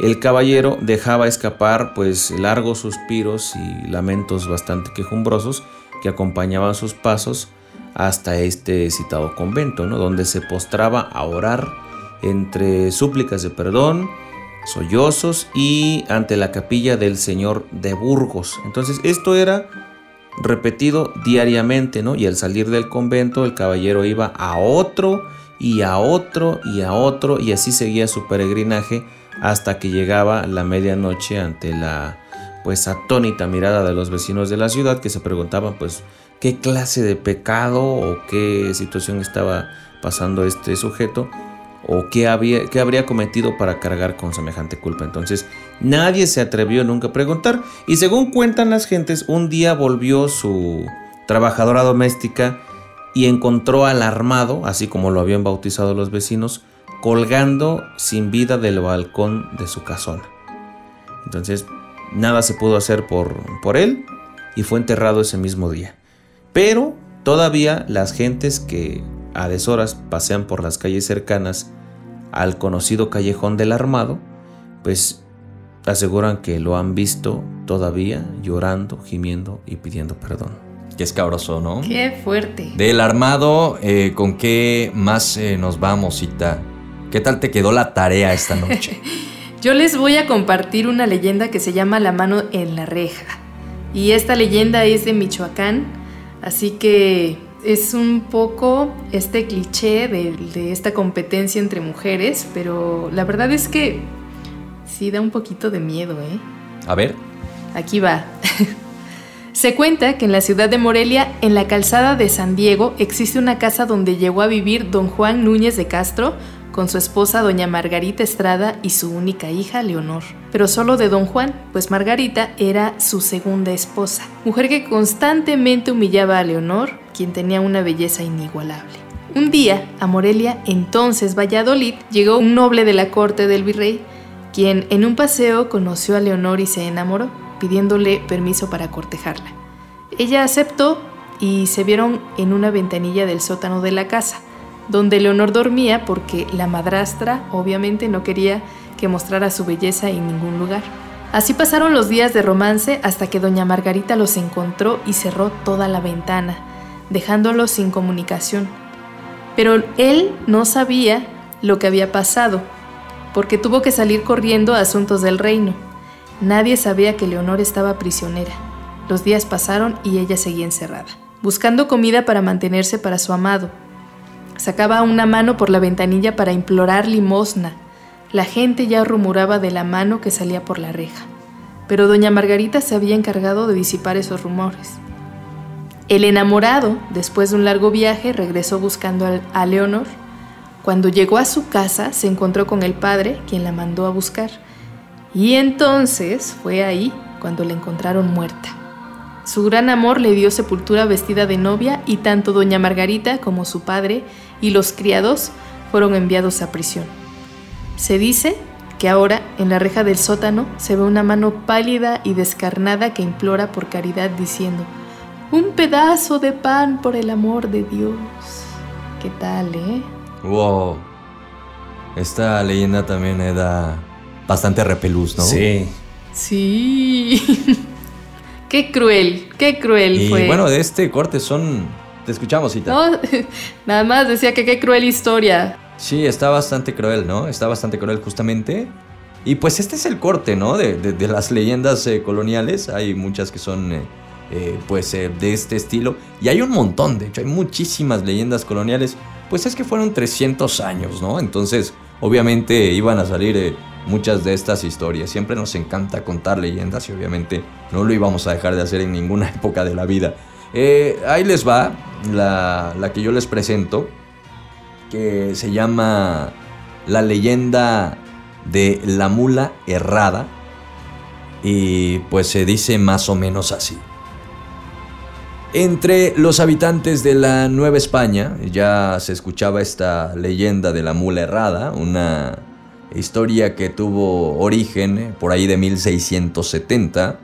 el caballero dejaba escapar pues largos suspiros y lamentos bastante quejumbrosos que acompañaban sus pasos hasta este citado convento, ¿no? donde se postraba a orar entre súplicas de perdón, sollozos y ante la capilla del Señor de Burgos. Entonces esto era repetido diariamente, ¿no? Y al salir del convento el caballero iba a otro y a otro y a otro y así seguía su peregrinaje hasta que llegaba la medianoche ante la pues atónita mirada de los vecinos de la ciudad que se preguntaban pues qué clase de pecado o qué situación estaba pasando este sujeto o qué, había, qué habría cometido para cargar con semejante culpa. Entonces nadie se atrevió nunca a preguntar y según cuentan las gentes, un día volvió su trabajadora doméstica y encontró al armado, así como lo habían bautizado los vecinos, colgando sin vida del balcón de su casona. Entonces nada se pudo hacer por, por él y fue enterrado ese mismo día. Pero todavía las gentes que a deshoras pasean por las calles cercanas al conocido callejón del armado, pues aseguran que lo han visto todavía llorando, gimiendo y pidiendo perdón. Qué escabroso, ¿no? Qué fuerte. Del armado, eh, ¿con qué más eh, nos vamos, Cita? ¿Qué tal te quedó la tarea esta noche? (laughs) Yo les voy a compartir una leyenda que se llama La mano en la reja. Y esta leyenda es de Michoacán, así que es un poco este cliché de, esta competencia entre mujeres, pero la verdad es que sí da un poquito de miedo, ¿eh? A ver. Aquí va. (laughs) Se cuenta que en la ciudad de Morelia, en la calzada de San Diego, existe una casa donde llegó a vivir don Juan Núñez de Castro con su esposa doña Margarita Estrada y su única hija Leonor. Pero solo de don Juan, pues Margarita era su segunda esposa, mujer que constantemente humillaba a Leonor, quien tenía una belleza inigualable. Un día, a Morelia, entonces Valladolid, llegó un noble de la corte del virrey, quien en un paseo conoció a Leonor y se enamoró, pidiéndole permiso para cortejarla. Ella aceptó y se vieron en una ventanilla del sótano de la casa donde Leonor dormía porque la madrastra obviamente no quería que mostrara su belleza en ningún lugar. Así pasaron los días de romance hasta que doña Margarita los encontró y cerró toda la ventana, dejándolos sin comunicación. Pero él no sabía lo que había pasado, porque tuvo que salir corriendo a asuntos del reino. Nadie sabía que Leonor estaba prisionera. Los días pasaron y ella seguía encerrada, buscando comida para mantenerse para su amado, Sacaba una mano por la ventanilla para implorar limosna. La gente ya rumoraba de la mano que salía por la reja, pero doña Margarita se había encargado de disipar esos rumores. El enamorado, después de un largo viaje, regresó buscando a Leonor. Cuando llegó a su casa, se encontró con el padre, quien la mandó a buscar. Y entonces fue ahí cuando la encontraron muerta. Su gran amor le dio sepultura vestida de novia y tanto doña Margarita como su padre y los criados fueron enviados a prisión. Se dice que ahora en la reja del sótano se ve una mano pálida y descarnada que implora por caridad diciendo, un pedazo de pan por el amor de Dios. ¿Qué tal, eh? Wow. Esta leyenda también da bastante repelús, ¿no? Sí. Sí. (laughs) qué cruel, qué cruel y fue. bueno, de este corte son te escuchamos, Cita. No, (laughs) nada más decía que qué cruel historia. Sí, está bastante cruel, ¿no? Está bastante cruel justamente. Y pues este es el corte, ¿no? De, las leyendas eh, coloniales. Hay muchas que son, eh, eh, pues, de este estilo. Y hay un montón, de hecho, hay muchísimas leyendas coloniales. Pues es que fueron 300 años, ¿no? Entonces, obviamente iban a salir muchas de estas historias. Siempre nos encanta contar leyendas y obviamente no lo íbamos a dejar de hacer en ninguna (laughs) época de la vida. Eh, ahí les va la, que yo les presento, que se llama La leyenda de la mula errada. Y pues se dice más o menos así. Entre los habitantes de la Nueva España ya se escuchaba esta leyenda de la mula errada, una historia que tuvo origen por ahí de 1670,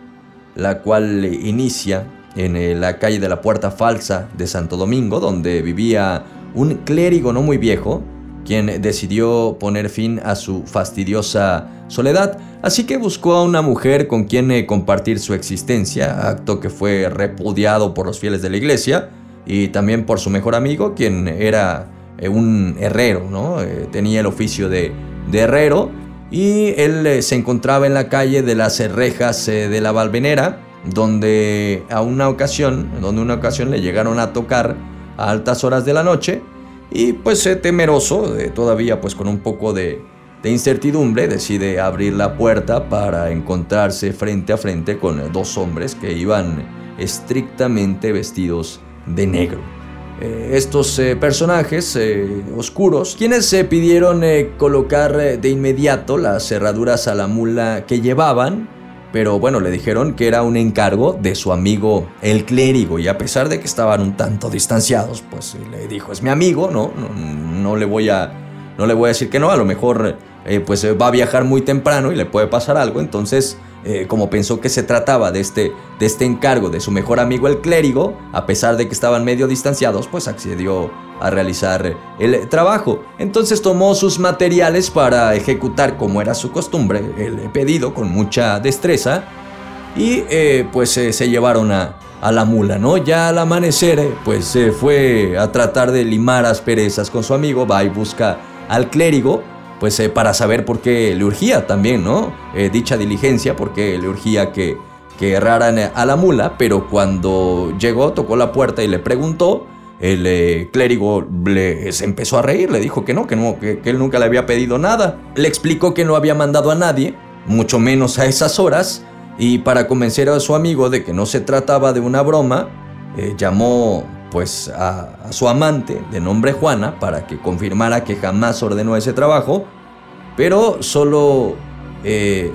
la cual inicia en eh, la calle de la Puerta Falsa de Santo Domingo, donde vivía un clérigo no muy viejo, quien decidió poner fin a su fastidiosa soledad, así que buscó a una mujer con quien eh, compartir su existencia, acto que fue repudiado por los fieles de la iglesia y también por su mejor amigo, quien era eh, un herrero, ¿no? tenía el oficio de, de herrero y él se encontraba en la calle de las rejas de la Valvenera, donde a una ocasión, donde una ocasión le llegaron a tocar a altas horas de la noche y pues temeroso, todavía pues con un poco de, incertidumbre, decide abrir la puerta para encontrarse frente a frente con dos hombres que iban estrictamente vestidos de negro. Eh, estos eh, personajes eh, oscuros, quienes se pidieron colocar de inmediato las cerraduras a la mula que llevaban, pero bueno, le dijeron que era un encargo de su amigo el clérigo y a pesar de que estaban un tanto distanciados, pues le dijo, es mi amigo, ¿no? No, le, voy a, no le voy a decir que no, a lo mejor eh, pues va a viajar muy temprano y le puede pasar algo, entonces eh, como pensó que se trataba de este, de este encargo de su mejor amigo el clérigo, a pesar de que estaban medio distanciados, pues accedió a realizar el trabajo. Entonces tomó sus materiales para ejecutar como era su costumbre el pedido con mucha destreza y eh, pues eh, se llevaron a, a, la mula, ¿no? Ya al amanecer eh, pues se fue a tratar de limar asperezas con su amigo, va y busca al clérigo pues para saber por qué le urgía también, ¿no? dicha diligencia, porque le urgía que, que erraran a la mula, pero cuando llegó, tocó la puerta y le preguntó, el eh, clérigo le, se empezó a reír, le dijo que no, que no, que, él nunca le había pedido nada. Le explicó que no había mandado a nadie, mucho menos a esas horas, Y para convencer a su amigo de que no se trataba de una broma, eh, llamó pues a, su amante de nombre Juana para que confirmara que jamás ordenó ese trabajo, pero solo... Eh,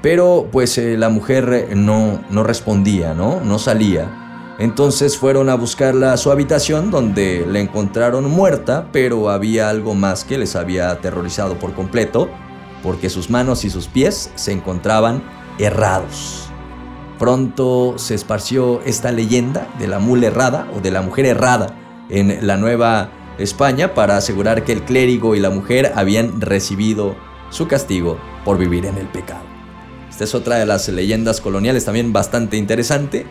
pero pues eh, la mujer no, no respondía, ¿no? No salía. Entonces fueron a buscarla a su habitación donde la encontraron muerta, pero había algo más que les había aterrorizado por completo, porque sus manos y sus pies se encontraban errados. Pronto se esparció esta leyenda de la mula errada o de la mujer errada en la Nueva España para asegurar que el clérigo y la mujer habían recibido su castigo por vivir en el pecado. Esta es otra de las leyendas coloniales también bastante interesante.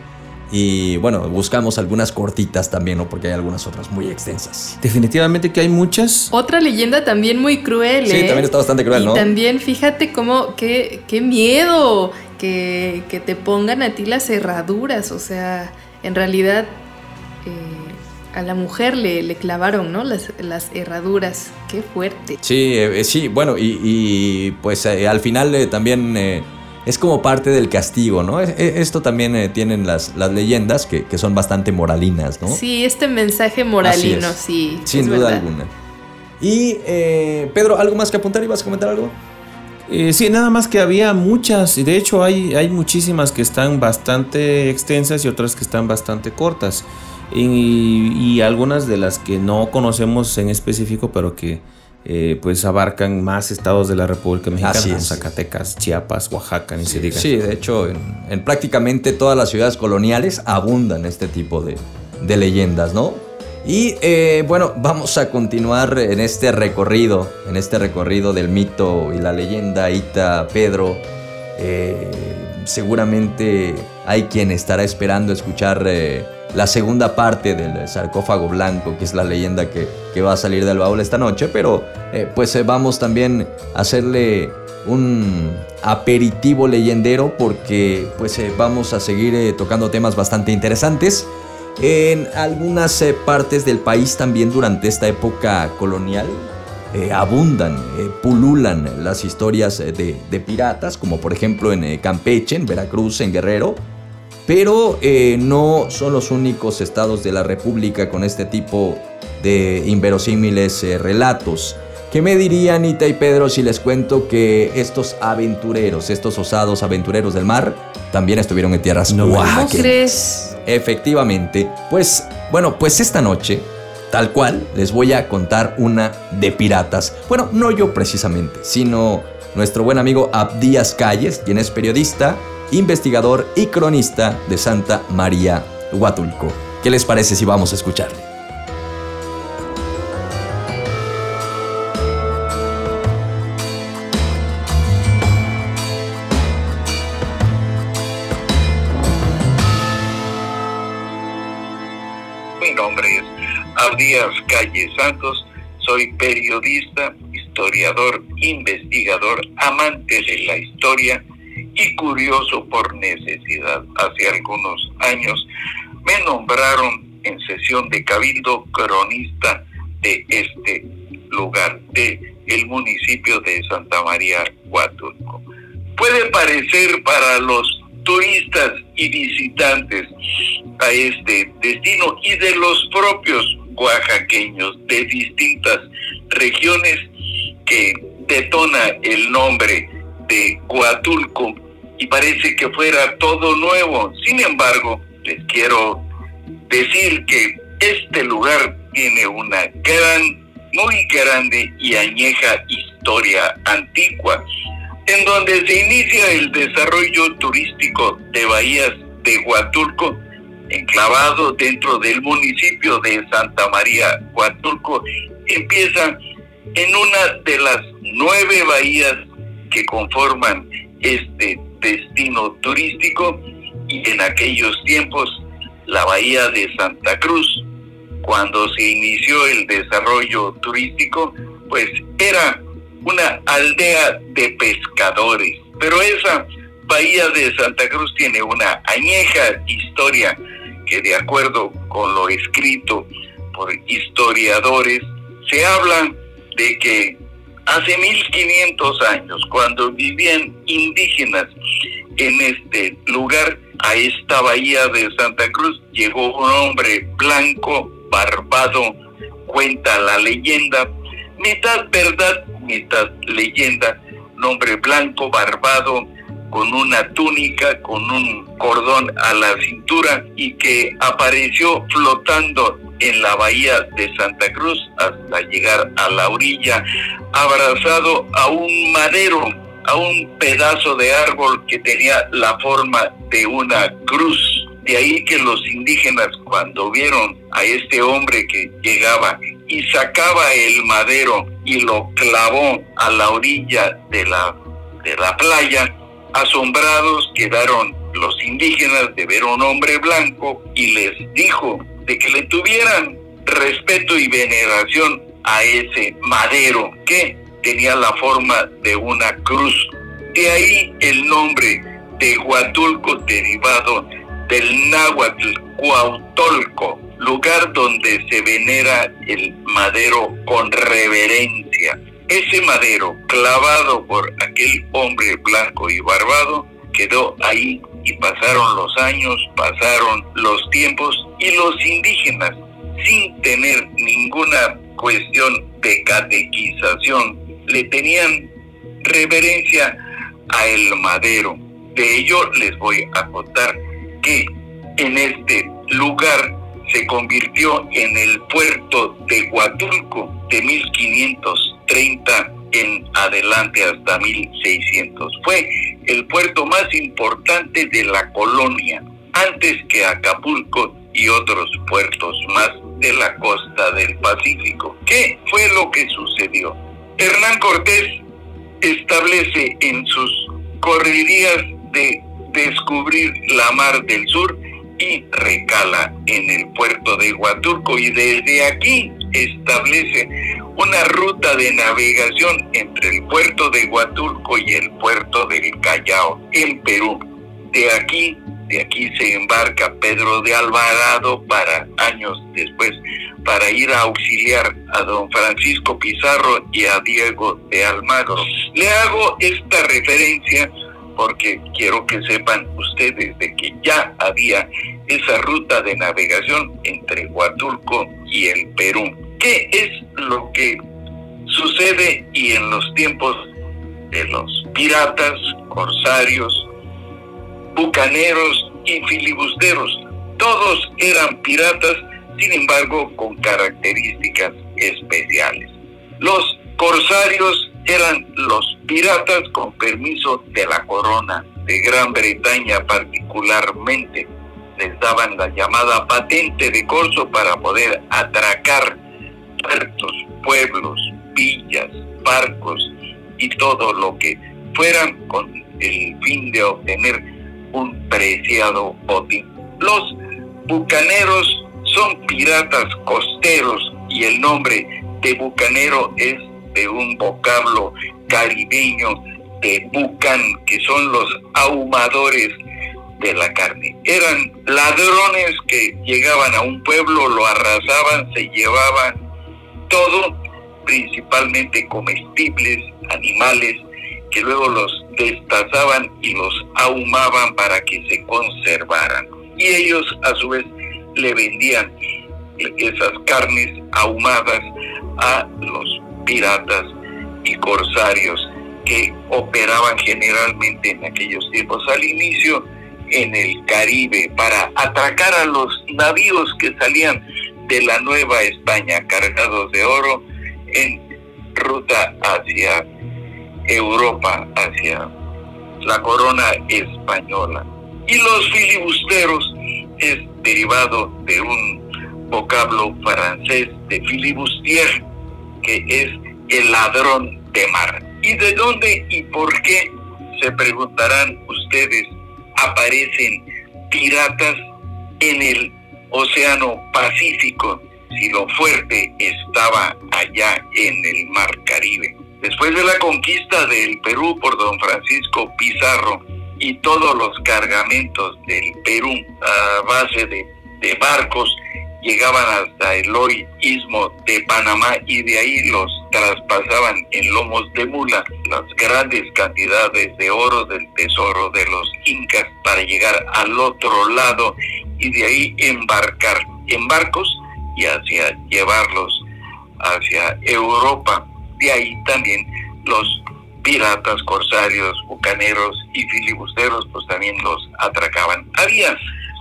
Y bueno, buscamos algunas cortitas también, ¿no? Porque hay algunas otras muy extensas. Definitivamente que hay muchas. Otra leyenda también muy cruel, Sí, ¿eh? también está bastante cruel, y ¿no? también fíjate cómo, qué, qué miedo que, que te pongan a ti las cerraduras. O sea, en realidad eh, a la mujer le, le clavaron, ¿no? Las, las herraduras. Qué fuerte. Sí, eh, sí, bueno, y, y, pues eh, al final eh, también eh, es como parte del castigo, ¿no? Esto también eh, tienen las, las leyendas que, que son bastante moralinas, ¿no? Sí, este mensaje moralino, sí. Sin duda verdad. alguna. Y eh, Pedro, ¿algo más que apuntar? ¿Ibas a comentar algo? Eh, sí, nada más que había muchas, y de hecho hay, hay muchísimas que están bastante extensas y otras que están bastante cortas. Y, y algunas de las que no conocemos en específico, pero que eh, pues abarcan más estados de la República Mexicana. Zacatecas, Chiapas, Oaxaca, ni se diga. Sí, de hecho, en, en prácticamente todas las ciudades coloniales abundan este tipo de, de leyendas, ¿no? Y eh, bueno, vamos a continuar en este recorrido, en este recorrido del mito y la leyenda Ita Pedro. Eh, seguramente hay quien estará esperando escuchar eh, la segunda parte del sarcófago blanco, que es la leyenda que, que va a salir del baúl esta noche, pero pues vamos también a hacerle un aperitivo leyendero porque pues vamos a seguir tocando temas bastante interesantes. En algunas eh, partes del país también durante esta época colonial eh, abundan, eh, pululan las historias de, piratas, como por ejemplo en Campeche, en Veracruz, en Guerrero. Pero no son los únicos estados de la República con este tipo de inverosímiles relatos. ¿Qué me dirían Ita y Pedro si les cuento que estos aventureros, estos osados aventureros del mar, también estuvieron en tierras No me ¿Cómo oaxaqueñas? crees? Efectivamente. Pues, bueno, pues esta noche, tal cual, les voy a contar una de piratas. Bueno, no yo precisamente, sino nuestro buen amigo Abdías Calles, quien es periodista, investigador y cronista de Santa María Huatulco. ¿Qué les parece si vamos a escucharle? Soy periodista, historiador, investigador, amante de la historia y curioso por necesidad. Hace algunos años me nombraron en sesión de cabildo cronista de este lugar, de el municipio de Santa María Huatulco. Puede parecer para los turistas y visitantes a este destino y de los propios oaxaqueños de distintas regiones que detona el nombre de Huatulco y parece que fuera todo nuevo. Sin embargo, les quiero decir que este lugar tiene una gran, muy grande y añeja historia antigua en donde se inicia el desarrollo turístico de bahías de Huatulco, enclavado dentro del municipio de Santa María Huatulco, empieza en una de las nueve bahías que conforman este destino turístico y en aquellos tiempos la bahía de Santa Cruz, cuando se inició el desarrollo turístico, pues era una aldea de pescadores. Pero esa bahía de Santa Cruz tiene una añeja historia que de acuerdo con lo escrito por historiadores, se habla de que hace 1500 años, cuando vivían indígenas en este lugar, a esta bahía de Santa Cruz, llegó un hombre blanco, barbado, cuenta la leyenda, mitad verdad, mitad leyenda, un hombre blanco, barbado, con una túnica, con un cordón a la cintura y que apareció flotando en la bahía de Santa Cruz hasta llegar a la orilla, abrazado a un madero, a un pedazo de árbol que tenía la forma de una cruz. De ahí que los indígenas cuando vieron a este hombre que llegaba y sacaba el madero y lo clavó a la orilla de la, de la playa, asombrados quedaron los indígenas de ver a un hombre blanco y les dijo de que le tuvieran respeto y veneración a ese madero que tenía la forma de una cruz. De ahí el nombre de Huatulco derivado del náhuatl Cuautolco, lugar donde se venera el madero con reverencia. Ese madero, clavado por aquel hombre blanco y barbado, quedó ahí y pasaron los años, pasaron los tiempos y los indígenas, sin tener ninguna cuestión de catequización, le tenían reverencia a el madero. De ello les voy a contar que en este lugar se convirtió en el puerto de Huatulco de 1530 en adelante hasta 1600. Fue el puerto más importante de la colonia, antes que Acapulco y otros puertos más de la costa del Pacífico. ¿Qué fue lo que sucedió? Hernán Cortés establece en sus correrías de descubrir la mar del sur y recala en el puerto de Huatulco y desde aquí establece una ruta de navegación entre el puerto de Huatulco y el puerto del Callao en Perú. De aquí, de aquí se embarca Pedro de Alvarado para años después para ir a auxiliar a don Francisco Pizarro y a Diego de Almagro. Le hago esta referencia porque quiero que sepan ustedes de que ya había esa ruta de navegación entre Huatulco y el Perú. ¿Qué es lo que sucede y en los tiempos de los piratas, corsarios, bucaneros y filibusteros? Todos eran piratas, sin embargo, con características especiales. Los corsarios eran los piratas con permiso de la corona de Gran Bretaña particularmente. Les daban la llamada patente de corso para poder atracar puertos, pueblos, villas, barcos y todo lo que fueran con el fin de obtener un preciado botín. Los bucaneros son piratas costeros y el nombre de bucanero es un vocablo caribeño de bucan, que son los ahumadores de la carne. Eran ladrones que llegaban a un pueblo, lo arrasaban, se llevaban todo, principalmente comestibles, animales, que luego los destazaban y los ahumaban para que se conservaran. Y ellos a su vez le vendían esas carnes ahumadas a los piratas y corsarios que operaban generalmente en aquellos tiempos al inicio en el Caribe para atracar a los navíos que salían de la Nueva España cargados de oro en ruta hacia Europa, hacia la corona española. Y los filibusteros es derivado de un vocablo francés de filibustier, es el ladrón de mar. ¿Y de dónde y por qué, se preguntarán ustedes, aparecen piratas en el Océano Pacífico si lo fuerte estaba allá en el Mar Caribe? Después de la conquista del Perú por don Francisco Pizarro y todos los cargamentos del Perú a base de, barcos llegaban hasta el hoy istmo de Panamá y de ahí los traspasaban en lomos de mula las grandes cantidades de oro del tesoro de los incas para llegar al otro lado y de ahí embarcar en barcos y hacia llevarlos hacia Europa. De ahí también los piratas, corsarios, bucaneros y filibusteros pues también los atracaban. Había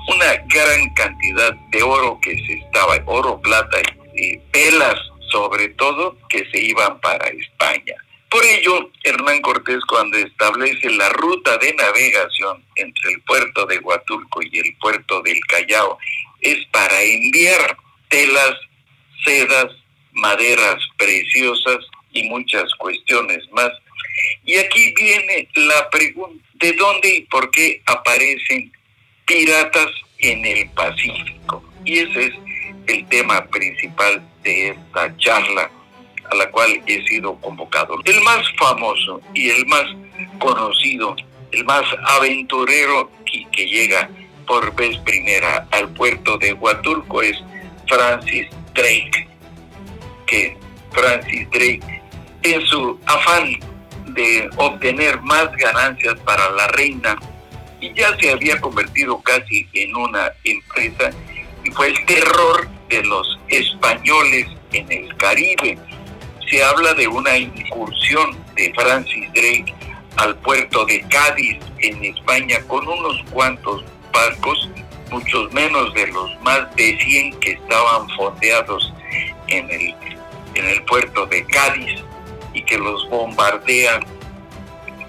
una gran cantidad de oro que se estaba, oro, plata y, pelas sobre todo que se iban para España. Por ello, Hernán Cortés cuando establece la ruta de navegación entre el puerto de Huatulco y el puerto del Callao es para enviar telas, sedas, maderas preciosas y muchas cuestiones más. Y aquí viene la pregunta, ¿de dónde y por qué aparecen piratas en el Pacífico? Y ese es el tema principal de esta charla a la cual he sido convocado. El más famoso y el más conocido, el más aventurero que, que llega por vez primera al puerto de Huatulco es Francis Drake, que Francis Drake en su afán de obtener más ganancias para la reina y ya se había convertido casi en una empresa y fue el terror de los españoles en el Caribe. Se habla de una incursión de Francis Drake al puerto de Cádiz en España con unos cuantos barcos, muchos menos de los más de 100 que estaban fondeados en el, en el puerto de Cádiz y que los bombardea,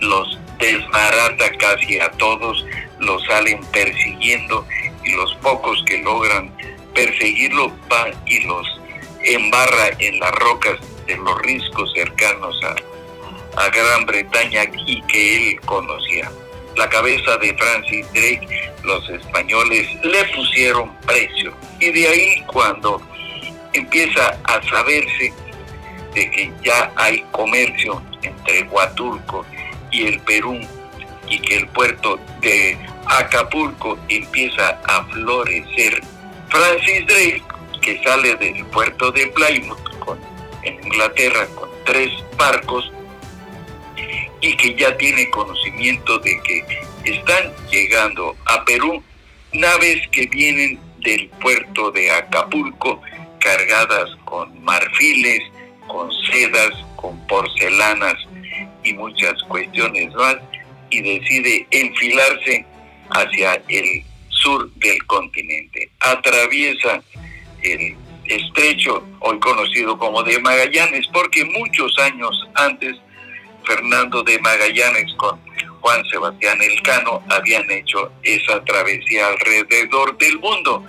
los desbarata casi a todos, los salen persiguiendo y los pocos que logran perseguirlo van y los embarra en las rocas de los riscos cercanos a, a Gran Bretaña y que él conocía. La cabeza de Francis Drake, los españoles le pusieron precio. Y de ahí cuando empieza a saberse de que ya hay comercio entre Huatulco y el Perú y que el puerto de Acapulco empieza a florecer. Francis Drake, que sale del puerto de Plymouth en Inglaterra con tres barcos y que ya tiene conocimiento de que están llegando a Perú naves que vienen del puerto de Acapulco cargadas con marfiles, con sedas, con porcelanas y muchas cuestiones más y decide enfilarse hacia el sur del continente. Atraviesa el estrecho, hoy conocido como de Magallanes, porque muchos años antes Fernando de Magallanes con Juan Sebastián Elcano habían hecho esa travesía alrededor del mundo.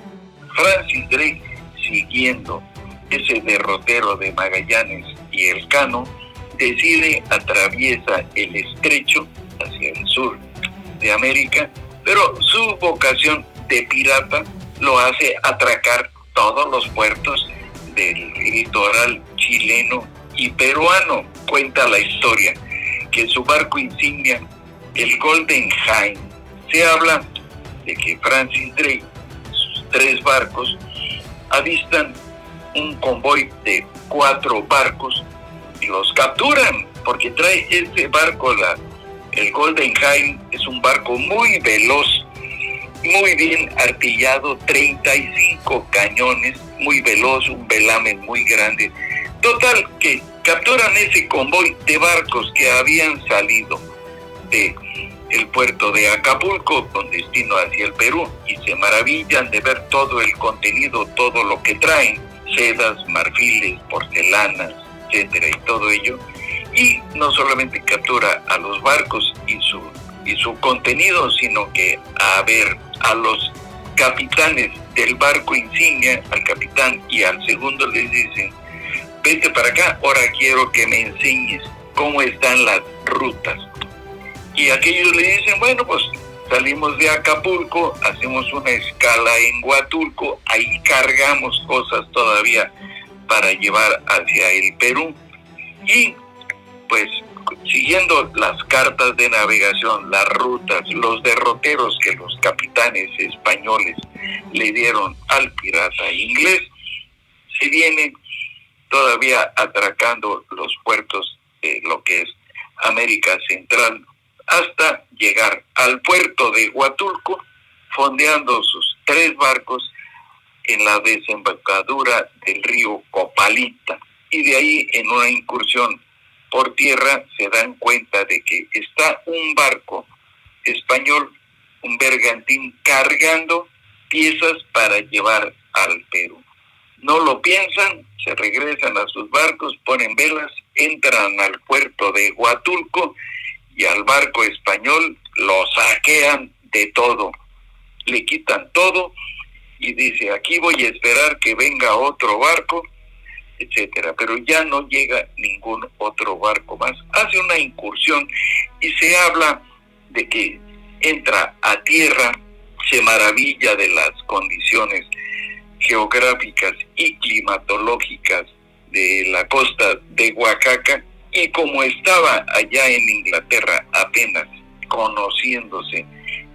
Francis Drake, siguiendo ese derrotero de Magallanes y Elcano, decide atraviesa el estrecho hacia el sur de América, pero su vocación de pirata lo hace atracar todos los puertos del litoral chileno y peruano. Cuenta la historia que su barco insignia, el Golden Hind, se habla de que Francis Drake, sus tres barcos, avistan un convoy de cuatro barcos los capturan porque trae este barco, la, el Golden Hind, es un barco muy veloz, muy bien artillado, 35 cañones, muy veloz, un velamen muy grande. Total, que capturan ese convoy de barcos que habían salido de el puerto de Acapulco con destino hacia el Perú y se maravillan de ver todo el contenido, todo lo que traen, sedas, marfiles, porcelanas, etcétera y todo ello. Y no solamente captura a los barcos y su y su contenido, sino que a ver a los capitanes del barco insignia, al capitán y al segundo les dicen, vete para acá, ahora quiero que me enseñes cómo están las rutas. Y aquellos le dicen, bueno, pues salimos de Acapulco, hacemos una escala en Huatulco, ahí cargamos cosas todavía para llevar hacia el Perú. Y pues siguiendo las cartas de navegación, las rutas, los derroteros que los capitanes españoles le dieron al pirata inglés, se viene todavía atracando los puertos de lo que es América Central, hasta llegar al puerto de Huatulco, fondeando sus tres barcos en la desembocadura del río Copalita. Y de ahí, en una incursión por tierra, se dan cuenta de que está un barco español, un bergantín, cargando piezas para llevar al Perú. No lo piensan, se regresan a sus barcos, ponen velas, entran al puerto de Huatulco y al barco español lo saquean de todo, le quitan todo y dice, aquí voy a esperar que venga otro barco, etcétera, pero ya no llega ningún otro barco más. Hace una incursión y se habla de que entra a tierra, se maravilla de las condiciones geográficas y climatológicas de la costa de Oaxaca y como estaba allá en Inglaterra apenas conociéndose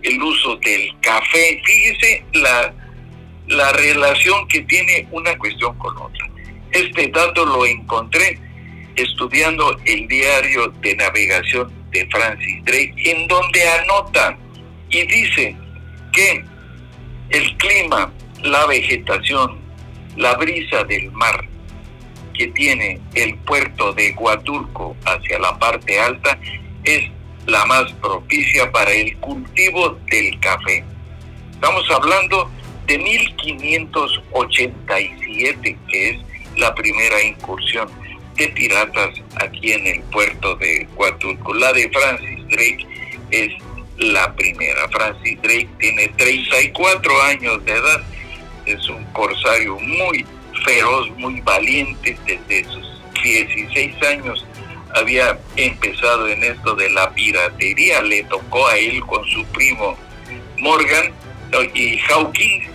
el uso del café, fíjese la, la relación que tiene una cuestión con otra. Este dato lo encontré estudiando el diario de navegación de Francis Drake, en donde anota y dice que el clima, la vegetación, la brisa del mar que tiene el puerto de Huatulco hacia la parte alta es la más propicia para el cultivo del café. Estamos hablando de 1587, que es la primera incursión de piratas aquí en el puerto de Huatulco. La de Francis Drake es la primera. Francis Drake tiene 34 años de edad, es un corsario muy feroz, muy valiente desde sus 16 años. Había empezado en esto de la piratería, le tocó a él con su primo Morgan y Hawkins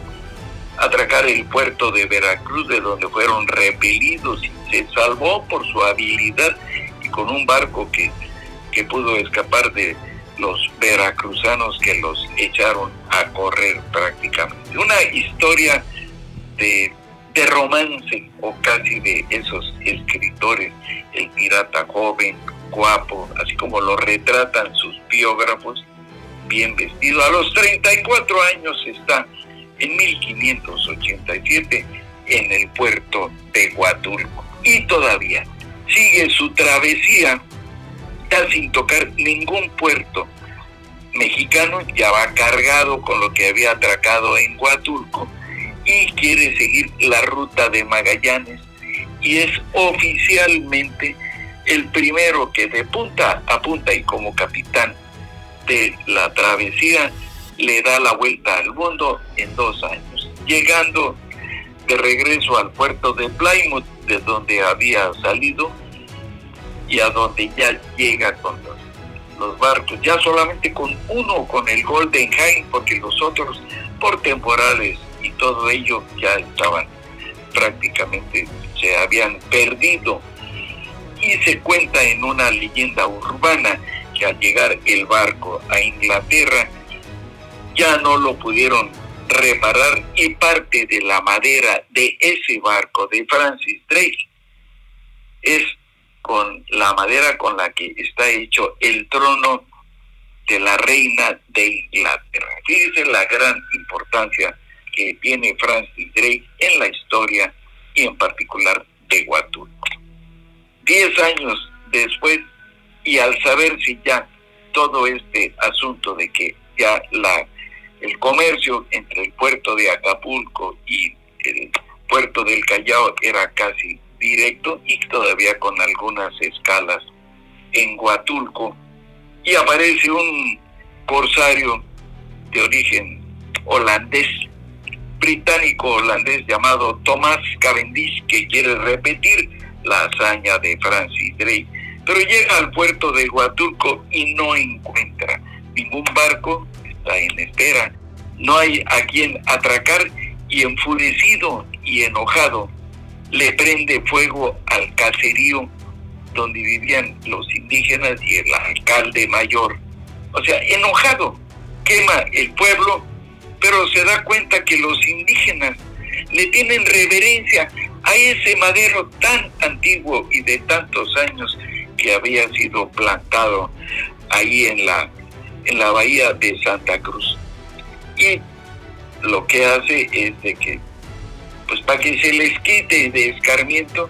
atracar el puerto de Veracruz, de donde fueron repelidos y se salvó por su habilidad y con un barco que, que pudo escapar de los veracruzanos que los echaron a correr prácticamente. Una historia de, de romance o casi de esos escritores, el pirata joven, guapo, así como lo retratan sus biógrafos, bien vestido. A los 34 años está en 1587 en el puerto de Huatulco. Y todavía sigue su travesía ya sin tocar ningún puerto mexicano, ya va cargado con lo que había atracado en Huatulco y quiere seguir la ruta de Magallanes y es oficialmente el primero que de punta a punta y como capitán de la travesía le da la vuelta al mundo en dos años, llegando de regreso al puerto de Plymouth, de donde había salido, y a donde ya llega con los, barcos, ya solamente con uno, con el Golden High, porque los otros, por temporales y todo ello, ya estaban prácticamente, se habían perdido. Y se cuenta en una leyenda urbana que al llegar el barco a Inglaterra, ya no lo pudieron reparar y parte de la madera de ese barco de Francis Drake es con la madera con la que está hecho el trono de la reina de Inglaterra. Fíjese la gran importancia que tiene Francis Drake en la historia y en particular de Huatulco. Diez años después, y al saber si ya todo este asunto de que ya la el comercio entre el puerto de Acapulco y el puerto del Callao era casi directo y todavía con algunas escalas en Huatulco y aparece un corsario de origen holandés, británico holandés llamado Thomas Cavendish que quiere repetir la hazaña de Francis Drake, pero llega al puerto de Huatulco y no encuentra ningún barco en espera, no hay a quien atracar y enfurecido y enojado le prende fuego al caserío donde vivían los indígenas y el alcalde mayor. O sea, enojado, quema el pueblo, pero se da cuenta que los indígenas le tienen reverencia a ese madero tan antiguo y de tantos años que había sido plantado ahí en la, en la bahía de Santa Cruz. Y lo que hace es de que, pues para que se les quite de escarmiento,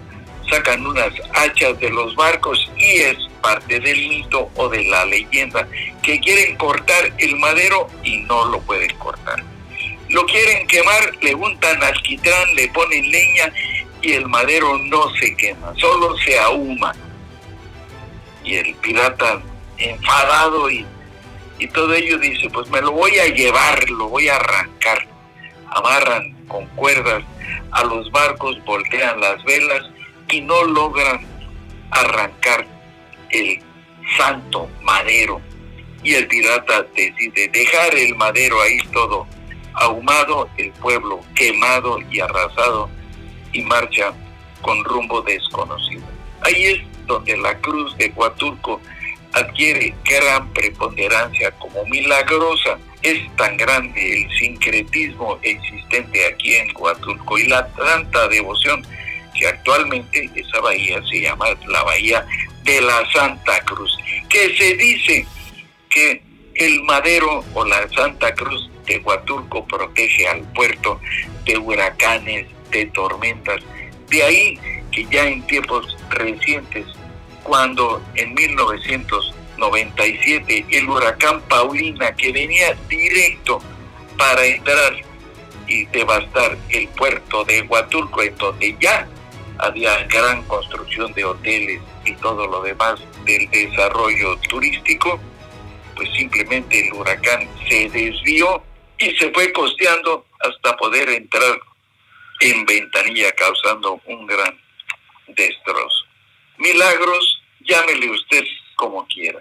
sacan unas hachas de los barcos y es parte del mito o de la leyenda que quieren cortar el madero y no lo pueden cortar. Lo quieren quemar, le untan alquitrán, le ponen leña y el madero no se quema, solo se ahuma. Y el pirata enfadado y, y todo ello dice, pues me lo voy a llevar, lo voy a arrancar. Amarran con cuerdas a los barcos, voltean las velas y no logran arrancar el santo madero. Y el pirata decide dejar el madero ahí todo ahumado, el pueblo quemado y arrasado y marcha con rumbo desconocido. Ahí es donde la cruz de Huatulco adquiere gran preponderancia como milagrosa. Es tan grande el sincretismo existente aquí en Huatulco y la tanta devoción que actualmente esa bahía se llama la bahía de la Santa Cruz, que se dice que el madero o la Santa Cruz de Huatulco protege al puerto de huracanes, de tormentas. De ahí que ya en tiempos recientes, cuando en 1997 el huracán Paulina, que venía directo para entrar y devastar el puerto de Huatulco, en donde ya había gran construcción de hoteles y todo lo demás del desarrollo turístico, pues simplemente el huracán se desvió y se fue costeando hasta poder entrar en ventanilla causando un gran destrozo. Milagros, llámele usted como quiera.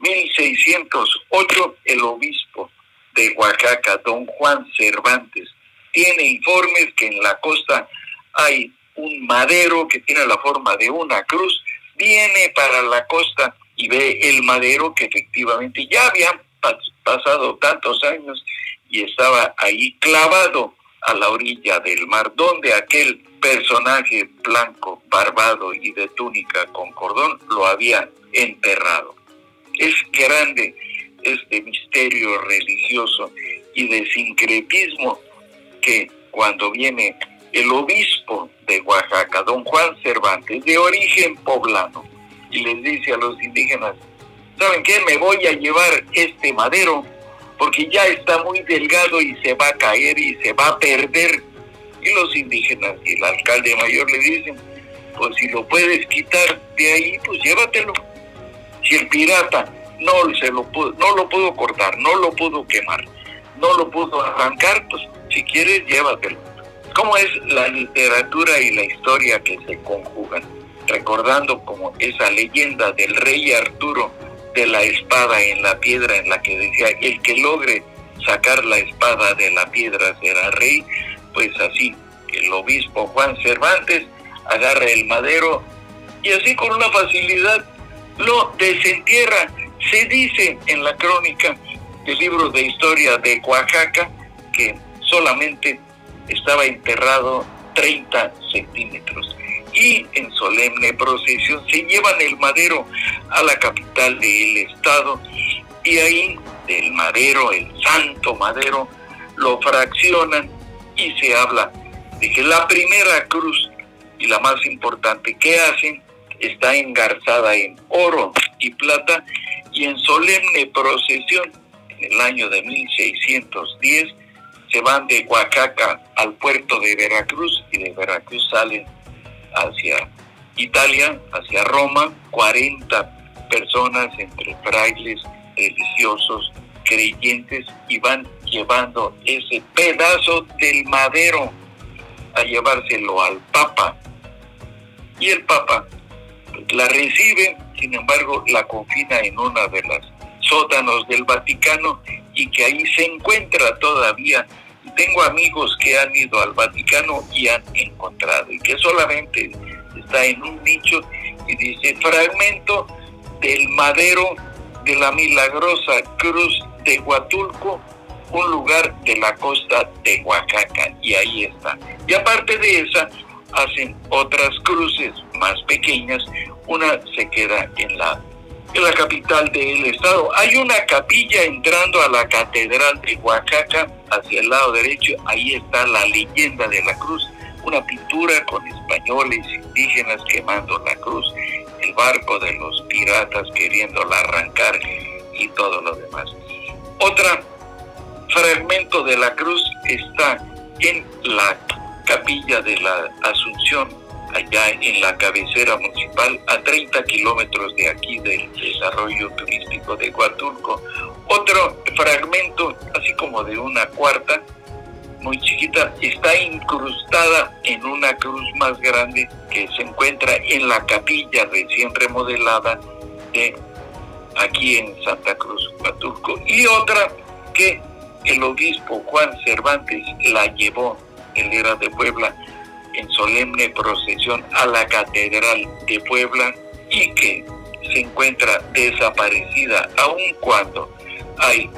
1608, el obispo de Oaxaca, don Juan Cervantes, tiene informes que en la costa hay un madero que tiene la forma de una cruz, viene para la costa y ve el madero que efectivamente ya habían pasado tantos años y estaba ahí clavado a la orilla del mar, donde aquel personaje blanco, barbado y de túnica con cordón lo había enterrado. Es grande este misterio religioso y de sincretismo que cuando viene el obispo de Oaxaca, don Juan Cervantes, de origen poblano, y les dice a los indígenas, ¿saben qué? Me voy a llevar este madero porque ya está muy delgado y se va a caer y se va a perder. Y los indígenas y el alcalde mayor le dicen, pues si lo puedes quitar de ahí, pues llévatelo. Si el pirata no, se lo pudo, no lo pudo cortar, no lo pudo quemar, no lo pudo arrancar, pues si quieres, llévatelo cómo es la literatura y la historia que se conjugan, recordando como esa leyenda del rey Arturo de la espada en la piedra en la que decía, el que logre sacar la espada de la piedra será rey, pues así el obispo Juan Cervantes agarra el madero y así con una facilidad lo desentierra. Se dice en la crónica del libro de historia de Oaxaca que solamente estaba enterrado 30 centímetros. Y en solemne procesión se llevan el madero a la capital del estado y ahí del madero, el santo madero, lo fraccionan y se habla de que la primera cruz y la más importante que hacen está engarzada en oro y plata y en solemne procesión en el año de 1610 se van de Oaxaca al puerto de Veracruz y de Veracruz salen hacia Italia, hacia Roma, 40 personas entre frailes, religiosos, creyentes y van llevando ese pedazo del madero a llevárselo al Papa. Y el Papa la recibe, sin embargo, la confina en una de las sótanos del Vaticano y que ahí se encuentra todavía tengo amigos que han ido al Vaticano y han encontrado, y que solamente está en un nicho y dice fragmento del madero de la milagrosa cruz de Huatulco, un lugar de la costa de Oaxaca, y ahí está. Y aparte de esa, hacen otras cruces más pequeñas. Una se queda en la, en la capital del estado. Hay una capilla entrando a la catedral de Oaxaca hacia el lado derecho. Ahí está la leyenda de la cruz. Una pintura con españoles indígenas quemando la cruz. El barco de los piratas queriéndola arrancar y todo lo demás. Otra fragmento de la cruz está en la capilla de la Asunción, allá en la cabecera municipal, a 30 kilómetros de aquí del desarrollo turístico de Huatulco. Otro fragmento, así como de una cuarta, muy chiquita, está incrustada en una cruz más grande que se encuentra en la capilla recién remodelada de aquí en Santa Cruz, Huatulco. Y otra que el obispo Juan Cervantes la llevó, él era de Puebla, en solemne procesión a la Catedral de Puebla y que se encuentra desaparecida aun cuando hay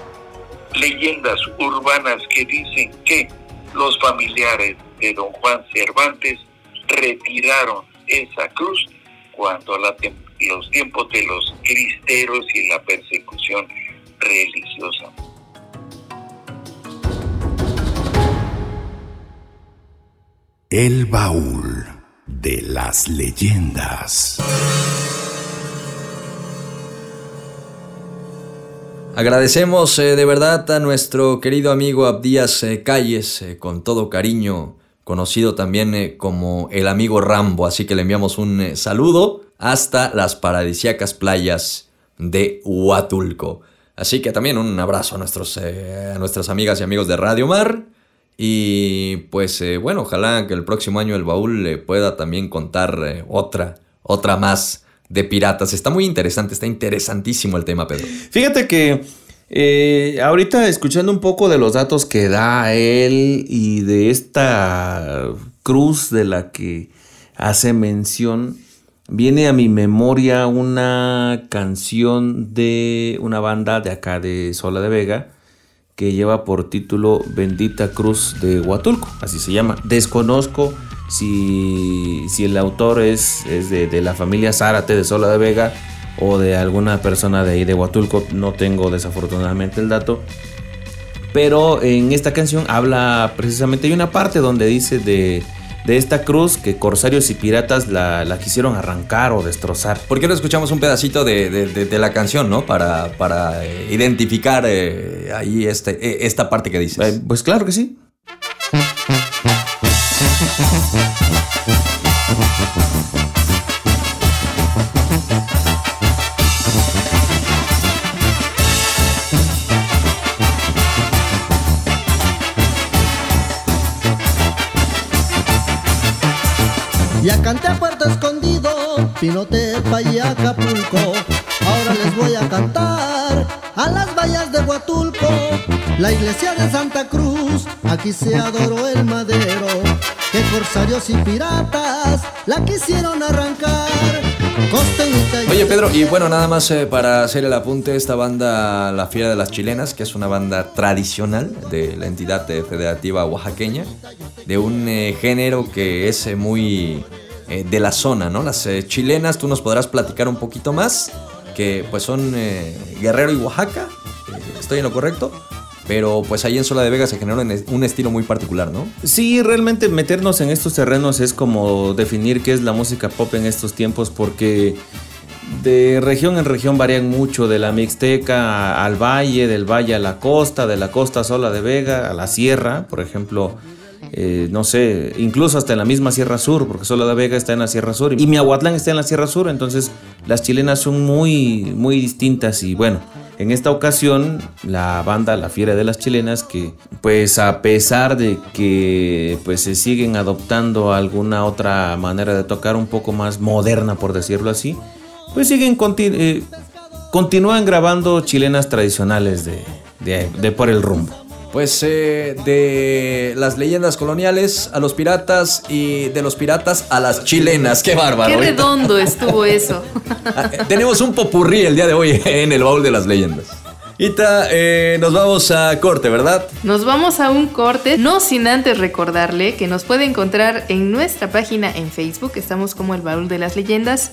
leyendas urbanas que dicen que los familiares de don Juan Cervantes retiraron esa cruz cuando los tiempos de los cristeros y la persecución religiosa. El baúl de las leyendas. Agradecemos eh, de verdad a nuestro querido amigo Abdías eh, Calles, eh, con todo cariño, conocido también como el amigo Rambo, así que le enviamos un saludo hasta las paradisíacas playas de Huatulco. Así que también un abrazo a, nuestras amigas y amigos de Radio Mar y pues eh, bueno, ojalá que el próximo año el baúl le pueda también contar eh, otra, otra más de piratas. Está muy interesante, está interesantísimo el tema, Pedro. Fíjate que eh, ahorita escuchando un poco de los datos que da él y de esta cruz de la que hace mención, viene a mi memoria una canción de una banda de acá de Sola de Vega que lleva por título Bendita Cruz de Huatulco, así se llama. Desconozco si, si el autor es, es de, la familia Zárate de Sola de Vega o de alguna persona de ahí de Huatulco, no tengo desafortunadamente el dato. Pero en esta canción habla precisamente, hay una parte donde dice de de esta cruz que corsarios y piratas la, quisieron arrancar o destrozar. ¿Por qué no escuchamos un pedacito de, la canción, no? Para, para eh, identificar eh, ahí este, e, esta parte que dices. Eh, pues claro que sí. Pinote, y Acapulco. Ahora les voy a cantar a las vallas de Huatulco, la iglesia de Santa Cruz. Aquí se adoró el madero, que corsarios y piratas la quisieron arrancar. Oye Pedro, y bueno, nada más eh, para hacer el apunte, esta banda, La Fiera de las Chilenas, que es una banda tradicional de la entidad federativa oaxaqueña, de un eh, género que es eh, muy eh, de la zona, ¿no? Las chilenas, tú nos podrás platicar un poquito más, que pues son Guerrero y Oaxaca, ¿estoy en lo correcto? Pero pues ahí en Sola de Vega se generó un estilo muy particular, ¿no? Sí, realmente meternos en estos terrenos es como definir qué es la música pop en estos tiempos porque de región en región varían mucho, de la Mixteca al valle, del valle a la costa, de la costa Sola de Vega a la sierra, por ejemplo. Eh, no sé, incluso hasta en la misma Sierra Sur, porque Sola de Vega está en la Sierra Sur y Miahuatlán está en la Sierra Sur, entonces las chilenas son muy, muy distintas y bueno, en esta ocasión la banda La Fiera de las Chilenas que pues a pesar de que pues se siguen adoptando alguna otra manera de tocar un poco más moderna por decirlo así, pues siguen eh, continúan grabando chilenas tradicionales de por el rumbo. Pues eh, de las leyendas coloniales a los piratas y de los piratas a las chilenas. Qué bárbaro. Qué redondo estuvo eso. (laughs) Ah, eh, tenemos un popurrí el día de hoy (laughs) en el baúl de las leyendas. Ita, eh, nos vamos a corte, ¿verdad? Nos vamos a un corte, no sin antes recordarle que nos puede encontrar en nuestra página en Facebook, estamos como el Baúl de las Leyendas.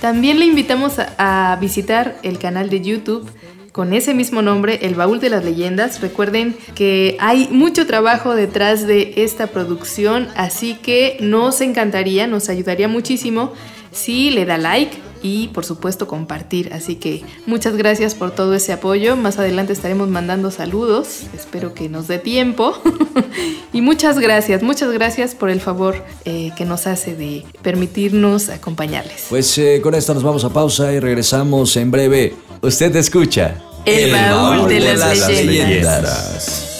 También le invitamos a, a visitar el canal de YouTube con ese mismo nombre, El Baúl de las Leyendas. Recuerden que hay mucho trabajo detrás de esta producción, así que nos encantaría, nos ayudaría muchísimo si le da like y por supuesto compartir. Así que muchas gracias por todo ese apoyo. Más adelante estaremos mandando saludos. Espero que nos dé tiempo. (laughs) y muchas gracias, muchas gracias por el favor eh, que nos hace de permitirnos acompañarles. Pues eh, con esto nos vamos a pausa y regresamos en breve. Usted escucha. El, baúl, de, las, leyendas.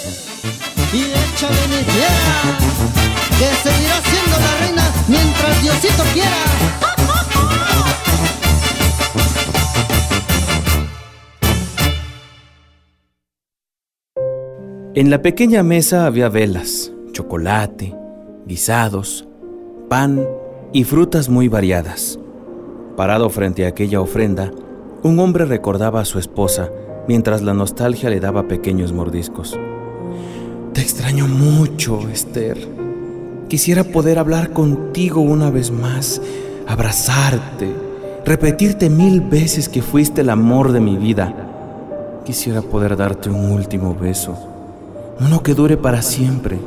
Y échale mi fiera, que seguirá siendo la reina mientras Diosito quiera. En la pequeña mesa había velas, chocolate, guisados, pan y frutas muy variadas. Parado frente a aquella ofrenda, un hombre recordaba a su esposa mientras la nostalgia le daba pequeños mordiscos. Te extraño mucho, Esther. Quisiera poder hablar contigo una vez más, abrazarte, repetirte mil veces que fuiste el amor de mi vida. Quisiera poder darte un último beso uno que dure para siempre.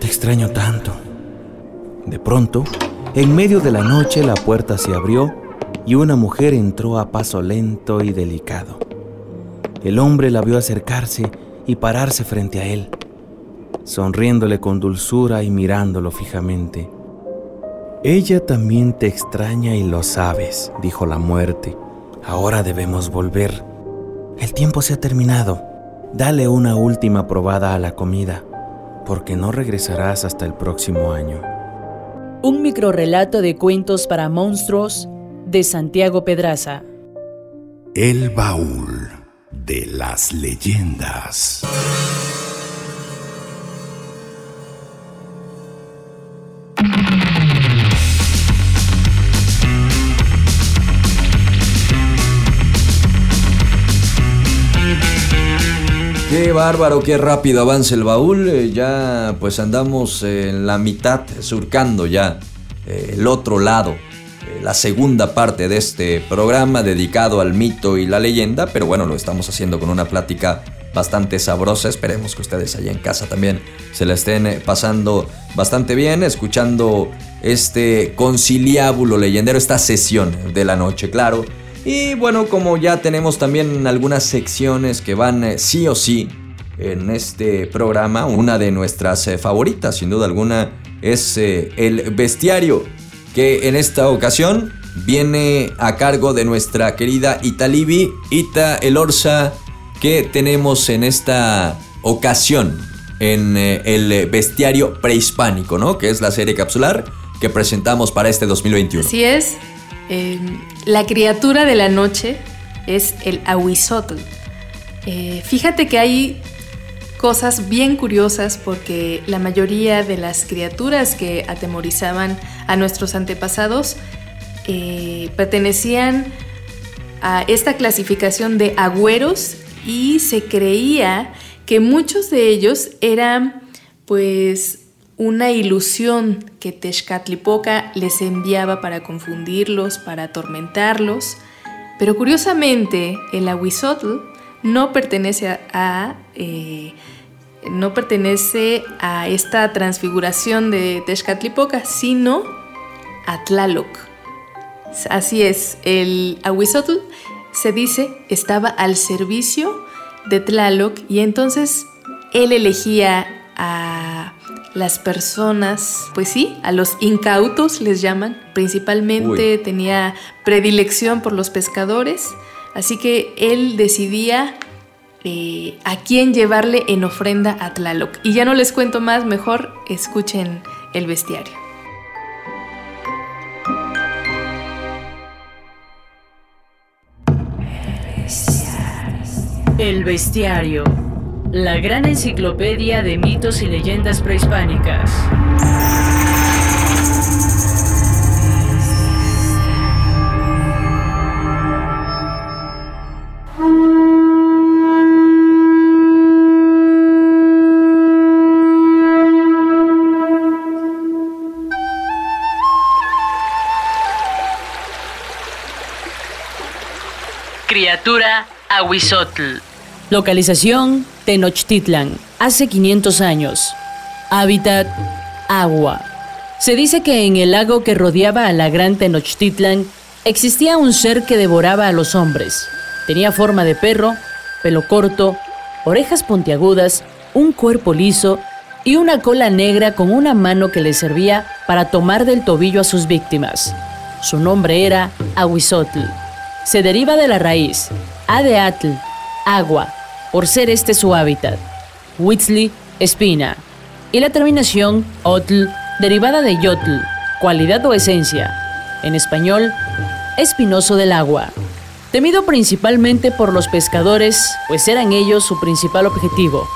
Te extraño tanto. De pronto, en medio de la noche la puerta se abrió y una mujer entró a paso lento y delicado. El hombre la vio acercarse y pararse frente a él, sonriéndole con dulzura y mirándolo fijamente. Ella también te extraña y lo sabes, dijo la muerte. Ahora debemos volver. El tiempo se ha terminado. Dale una última probada a la comida, porque no regresarás hasta el próximo año. Un microrelato de cuentos para monstruos de Santiago Pedraza. El baúl de las leyendas. Qué bárbaro, qué rápido avanza el baúl. Eh, ya pues andamos en la mitad, surcando ya eh, el otro lado, eh, la segunda parte de este programa dedicado al mito y la leyenda. Pero bueno, lo estamos haciendo con una plática bastante sabrosa. Esperemos que ustedes allá en casa también se la estén pasando bastante bien, escuchando este conciliábulo leyendero, esta sesión de la noche, claro y bueno, como ya tenemos también algunas secciones que van eh, sí o sí en este programa, una de nuestras eh, favoritas, sin duda alguna, es eh, el bestiario, que en esta ocasión viene a cargo de nuestra querida Italibi, Ita Elorza, que tenemos en esta ocasión en el bestiario prehispánico, ¿no? Que es la serie capsular que presentamos para este 2021. Así es, Em, la criatura de la noche es el ahuizotl. Eh, fíjate que hay cosas bien curiosas porque la mayoría de las criaturas que atemorizaban a nuestros antepasados eh, pertenecían a esta clasificación de agüeros y se creía que muchos de ellos eran pues una ilusión que Tezcatlipoca les enviaba para confundirlos, para atormentarlos. Pero curiosamente, el Ahuizotl no pertenece a, eh, no pertenece a esta transfiguración de Tezcatlipoca, sino a Tlaloc. Así es, el Ahuizotl se dice estaba al servicio de Tlaloc y entonces él elegía a las personas, pues sí, a los incautos les llaman, principalmente tenía predilección por los pescadores, así que él decidía eh, a quién llevarle en ofrenda a Tlaloc. Y ya no les cuento más, mejor escuchen el bestiario. El bestiario la gran enciclopedia de mitos y leyendas prehispánicas. Criatura Ahuizotl. Localización Tenochtitlan, hace 500 años. Hábitat agua. Se dice que en el lago que rodeaba a la gran Tenochtitlan existía un ser que devoraba a los hombres. Tenía forma de perro, pelo corto, orejas puntiagudas, un cuerpo liso y una cola negra con una mano que le servía para tomar del tobillo a sus víctimas. Su nombre era Ahuizotl. Se deriva de la raíz Adeatl, agua, por ser este su hábitat. Huitzli, espina. Y la terminación otl, derivada de yotl, cualidad o esencia. En español, espinoso del agua. Temido principalmente por los pescadores, pues eran ellos su principal objetivo.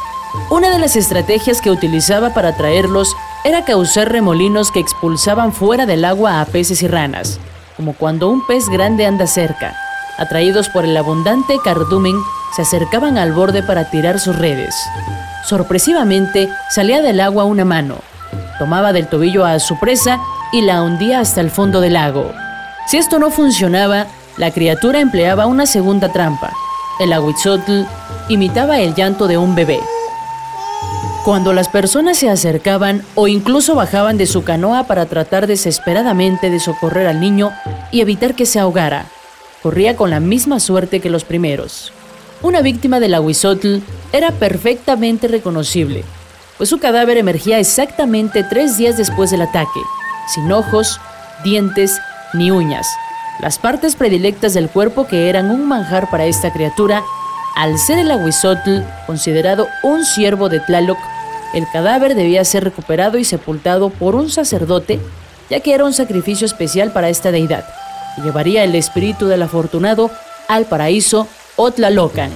Una de las estrategias que utilizaba para atraerlos era causar remolinos que expulsaban fuera del agua a peces y ranas, como cuando un pez grande anda cerca. Atraídos por el abundante cardumen, se acercaban al borde para tirar sus redes. Sorpresivamente, salía del agua una mano, tomaba del tobillo a su presa y la hundía hasta el fondo del lago. Si esto no funcionaba, la criatura empleaba una segunda trampa. El aguitzotl imitaba el llanto de un bebé. Cuando las personas se acercaban o incluso bajaban de su canoa para tratar desesperadamente de socorrer al niño y evitar que se ahogara, corría con la misma suerte que los primeros. Una víctima del aguizotl era perfectamente reconocible, pues su cadáver emergía exactamente tres días después del ataque, sin ojos, dientes ni uñas. Las partes predilectas del cuerpo que eran un manjar para esta criatura, al ser el aguizotl considerado un siervo de Tlaloc, el cadáver debía ser recuperado y sepultado por un sacerdote, ya que era un sacrificio especial para esta deidad, y llevaría el espíritu del afortunado al paraíso Otlalocan.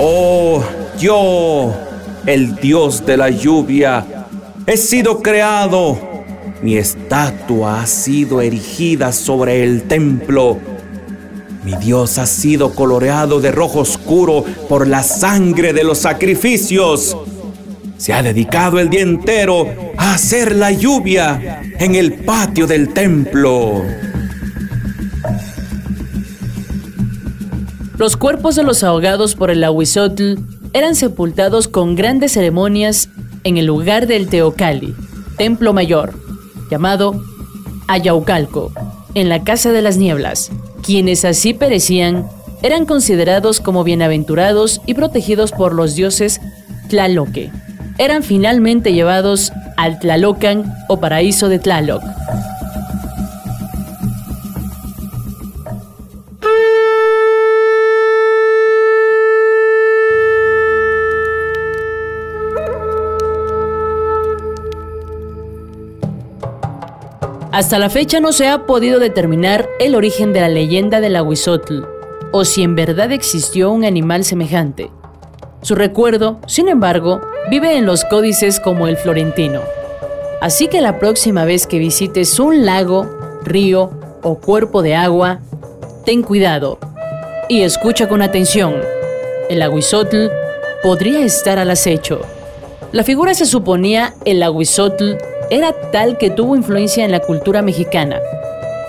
Oh, yo, el Dios de la lluvia, he sido creado. Mi estatua ha sido erigida sobre el templo. Mi Dios ha sido coloreado de rojo oscuro por la sangre de los sacrificios. Se ha dedicado el día entero a hacer la lluvia en el patio del templo. Los cuerpos de los ahogados por el Ahuizotl eran sepultados con grandes ceremonias en el lugar del Teocali, templo mayor, llamado Ayaucalco, en la Casa de las Nieblas. Quienes así perecían eran considerados como bienaventurados y protegidos por los dioses Tlaloque. Eran finalmente llevados al Tlalocan o paraíso de Tlaloc. Hasta la fecha no se ha podido determinar el origen de la leyenda del aguizotl, o si en verdad existió un animal semejante. Su recuerdo, sin embargo, vive en los códices como el florentino. Así que la próxima vez que visites un lago, río o cuerpo de agua, ten cuidado y escucha con atención. El aguizotl podría estar al acecho. La figura se suponía el aguizotl era tal que tuvo influencia en la cultura mexicana.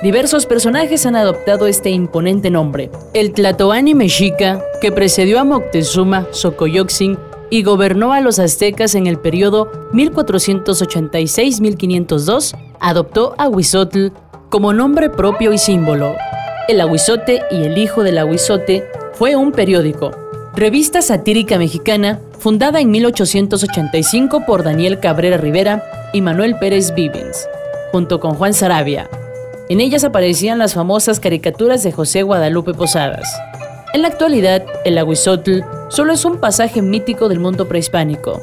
Diversos personajes han adoptado este imponente nombre. El Tlatoani mexica, que precedió a Moctezuma Xocoyotzin y gobernó a los aztecas en el periodo 1486-1502, adoptó a Huizotl como nombre propio y símbolo. El Aguizote y el Hijo del Aguizote fue un periódico, revista satírica mexicana fundada en 1885 por Daniel Cabrera Rivera y Manuel Pérez Vivens, junto con Juan Sarabia. En ellas aparecían las famosas caricaturas de José Guadalupe Posadas. En la actualidad, el Aguizotl solo es un pasaje mítico del mundo prehispánico,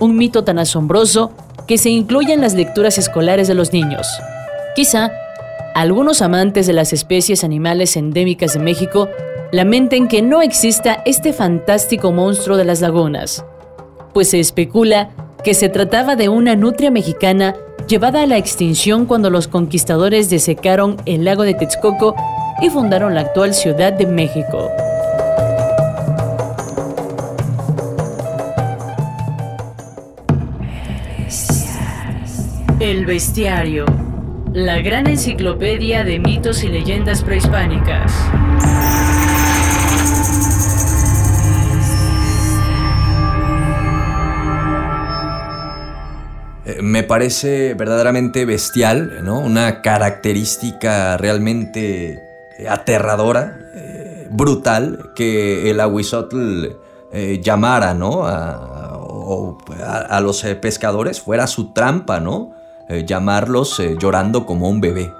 un mito tan asombroso que se incluye en las lecturas escolares de los niños. Quizá, algunos amantes de las especies animales endémicas de México lamenten que no exista este fantástico monstruo de las lagunas, pues se especula que se trataba de una nutria mexicana llevada a la extinción cuando los conquistadores desecaron el lago de Texcoco y fundaron la actual Ciudad de México. El Bestiario, la gran enciclopedia de mitos y leyendas prehispánicas. Eh, me parece verdaderamente bestial, ¿no? Una característica realmente eh, aterradora, eh, brutal, que el aguizotl llamara, ¿no? A, a, los pescadores fuera su trampa, ¿no? llamarlos llorando como un bebé.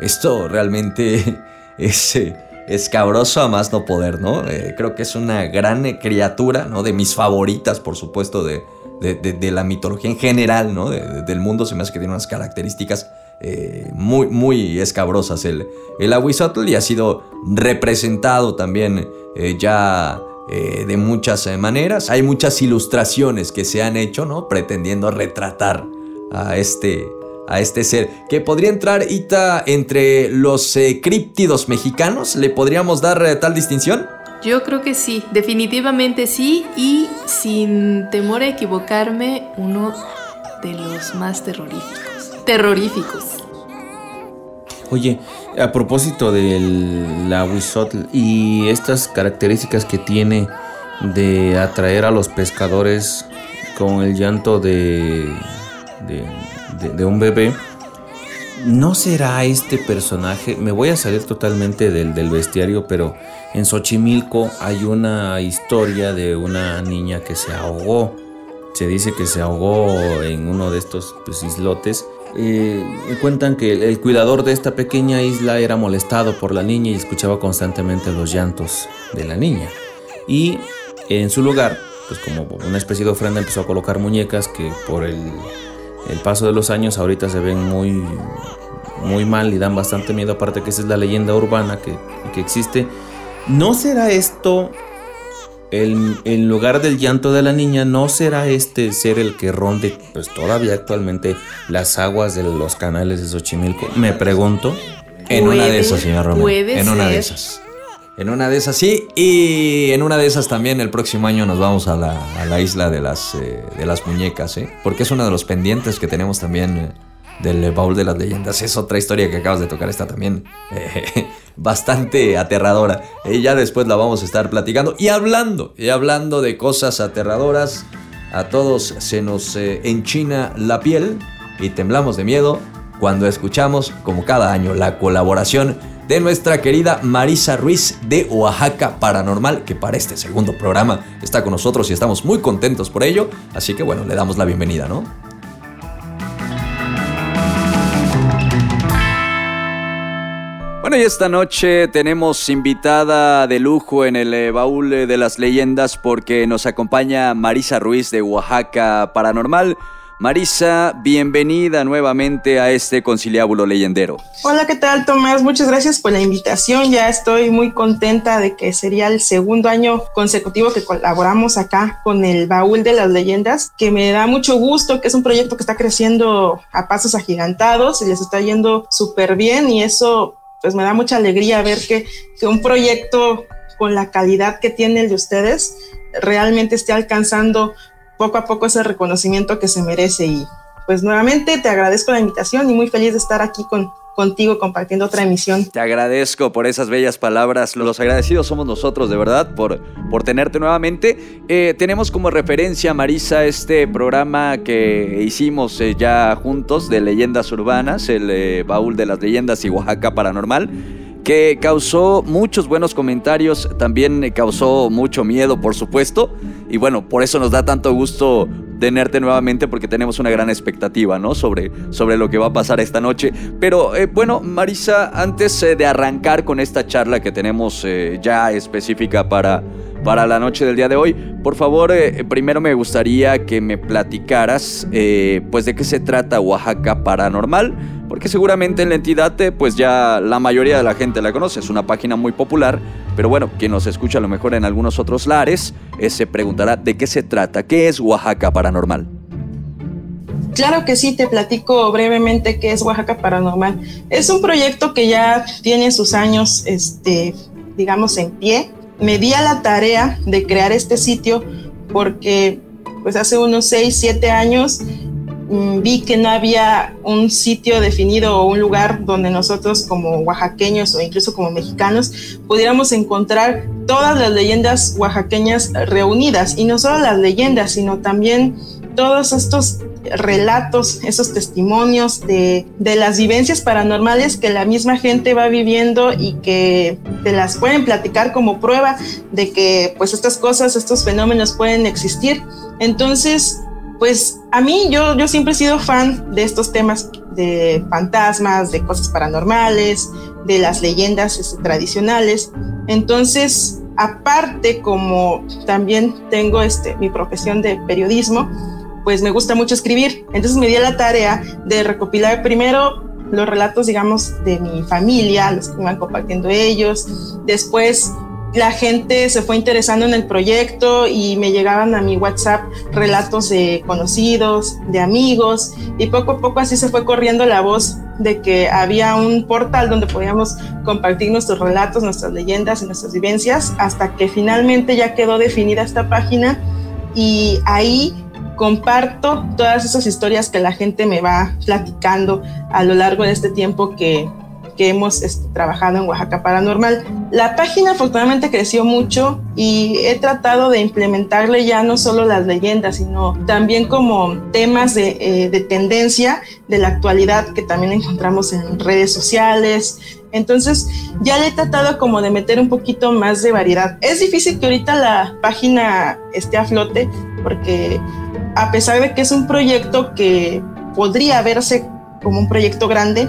Esto realmente (laughs) es escabroso a más no poder, ¿no? creo que es una gran criatura, ¿no? De mis favoritas, por supuesto, de, de, la mitología en general, ¿no? del mundo, se me hace que tiene unas características eh, muy, muy escabrosas el, el Aguizotl y ha sido representado también eh, ya eh, de muchas maneras. Hay muchas ilustraciones que se han hecho, ¿no? Pretendiendo retratar a este, a este ser. Que podría entrar, Ita, entre los críptidos mexicanos. ¿Le podríamos dar tal distinción? Yo creo que sí, definitivamente sí y sin temor a equivocarme, uno de los más terroríficos. Terroríficos. Oye, a propósito del la y estas características que tiene de atraer a los pescadores con el llanto de, de un bebé, ¿No será este personaje? Me voy a salir totalmente del, bestiario, pero en Xochimilco hay una historia de una niña que se ahogó. Se dice que se ahogó en uno de estos pues, islotes. Eh, cuentan que el, cuidador de esta pequeña isla era molestado por la niña y escuchaba constantemente los llantos de la niña. Y en su lugar, pues como una especie de ofrenda empezó a colocar muñecas que por el el paso de los años ahorita se ven muy, muy mal y dan bastante miedo, aparte que esa es la leyenda urbana que, existe. ¿No será esto, el, en lugar del llanto de la niña, no será este ser el que ronde pues todavía actualmente las aguas de los canales de Xochimilco? Me pregunto. En una de esas, señor Romero. En una de esas. En una de esas sí, y en una de esas también el próximo año nos vamos a la, isla de las, eh, de las muñecas, ¿eh? porque es uno de los pendientes que tenemos también eh, del baúl de las leyendas. Es otra historia que acabas de tocar, está también eh, (laughs) bastante aterradora. ya después la vamos a estar platicando y hablando, y hablando de cosas aterradoras. A todos se nos enchina la piel y temblamos de miedo cuando escuchamos, como cada año, la colaboración de nuestra querida Marisa Ruiz de Oaxaca Paranormal, que para este segundo programa está con nosotros y estamos muy contentos por ello. Así que bueno, le damos la bienvenida, ¿no? Bueno, y esta noche tenemos invitada de lujo en el eh, baúl de las leyendas porque nos acompaña Marisa Ruiz de Oaxaca Paranormal. Marisa, bienvenida nuevamente a este conciliábulo leyendero. Hola, ¿qué tal Tomás? Muchas gracias por la invitación. Ya estoy muy contenta de que sería el segundo año consecutivo que colaboramos acá con el Baúl de las Leyendas, que me da mucho gusto, que es un proyecto que está creciendo a pasos agigantados y les está yendo súper bien y eso pues me da mucha alegría ver que, que un proyecto con la calidad que tiene el de ustedes realmente esté alcanzando poco a poco ese reconocimiento que se merece. Y pues nuevamente te agradezco la invitación y muy feliz de estar aquí con, contigo compartiendo otra emisión. Te agradezco por esas bellas palabras. Los agradecidos somos nosotros, de verdad, por, por tenerte nuevamente. Eh, tenemos como referencia, Marisa, este programa que hicimos eh, ya juntos de leyendas urbanas, el eh, baúl de las leyendas y Oaxaca Paranormal que causó muchos buenos comentarios, también causó mucho miedo, por supuesto, y bueno, por eso nos da tanto gusto tenerte nuevamente porque tenemos una gran expectativa, ¿no? Sobre, sobre lo que va a pasar esta noche. Pero eh, bueno, Marisa, antes eh, de arrancar con esta charla que tenemos eh, ya específica para, para la noche del día de hoy, por favor, primero me gustaría que me platicaras, pues, de qué se trata Oaxaca Paranormal porque seguramente en la entidad pues ya la mayoría de la gente la conoce, es una página muy popular, pero bueno, quien nos escucha a lo mejor en algunos otros lares se preguntará de qué se trata, qué es Oaxaca Paranormal. Claro que sí, te platico brevemente qué es Oaxaca Paranormal. Es un proyecto que ya tiene sus años, este, digamos, en pie. Me di a la tarea de crear este sitio porque pues hace unos 6, 7 años vi que no había un sitio definido o un lugar donde nosotros como oaxaqueños o incluso como mexicanos pudiéramos encontrar todas las leyendas oaxaqueñas reunidas y no solo las leyendas, sino también todos estos relatos, esos testimonios de, de, las vivencias paranormales que la misma gente va viviendo y que te las pueden platicar como prueba de que pues estas cosas, estos fenómenos pueden existir. Entonces, pues a mí yo, yo siempre he sido fan de estos temas de fantasmas, de cosas paranormales, de las leyendas este, tradicionales. Entonces, aparte como también tengo este, mi profesión de periodismo, pues me gusta mucho escribir. Entonces me di a la tarea de recopilar primero los relatos, digamos, de mi familia, los que iban compartiendo ellos. Después la gente se fue interesando en el proyecto y me llegaban a mi WhatsApp relatos de conocidos, de amigos y poco a poco así se fue corriendo la voz de que había un portal donde podíamos compartir nuestros relatos, nuestras leyendas y nuestras vivencias hasta que finalmente ya quedó definida esta página y ahí comparto todas esas historias que la gente me va platicando a lo largo de este tiempo que, que hemos este, trabajado en Oaxaca Paranormal. La página afortunadamente creció mucho y he tratado de implementarle ya no solo las leyendas, sino también como temas de, eh, de tendencia de la actualidad que también encontramos en redes sociales, entonces ya le he tratado como de meter un poquito más de variedad. Es difícil que ahorita la página esté a flote porque a pesar de que es un proyecto que podría verse como un proyecto grande,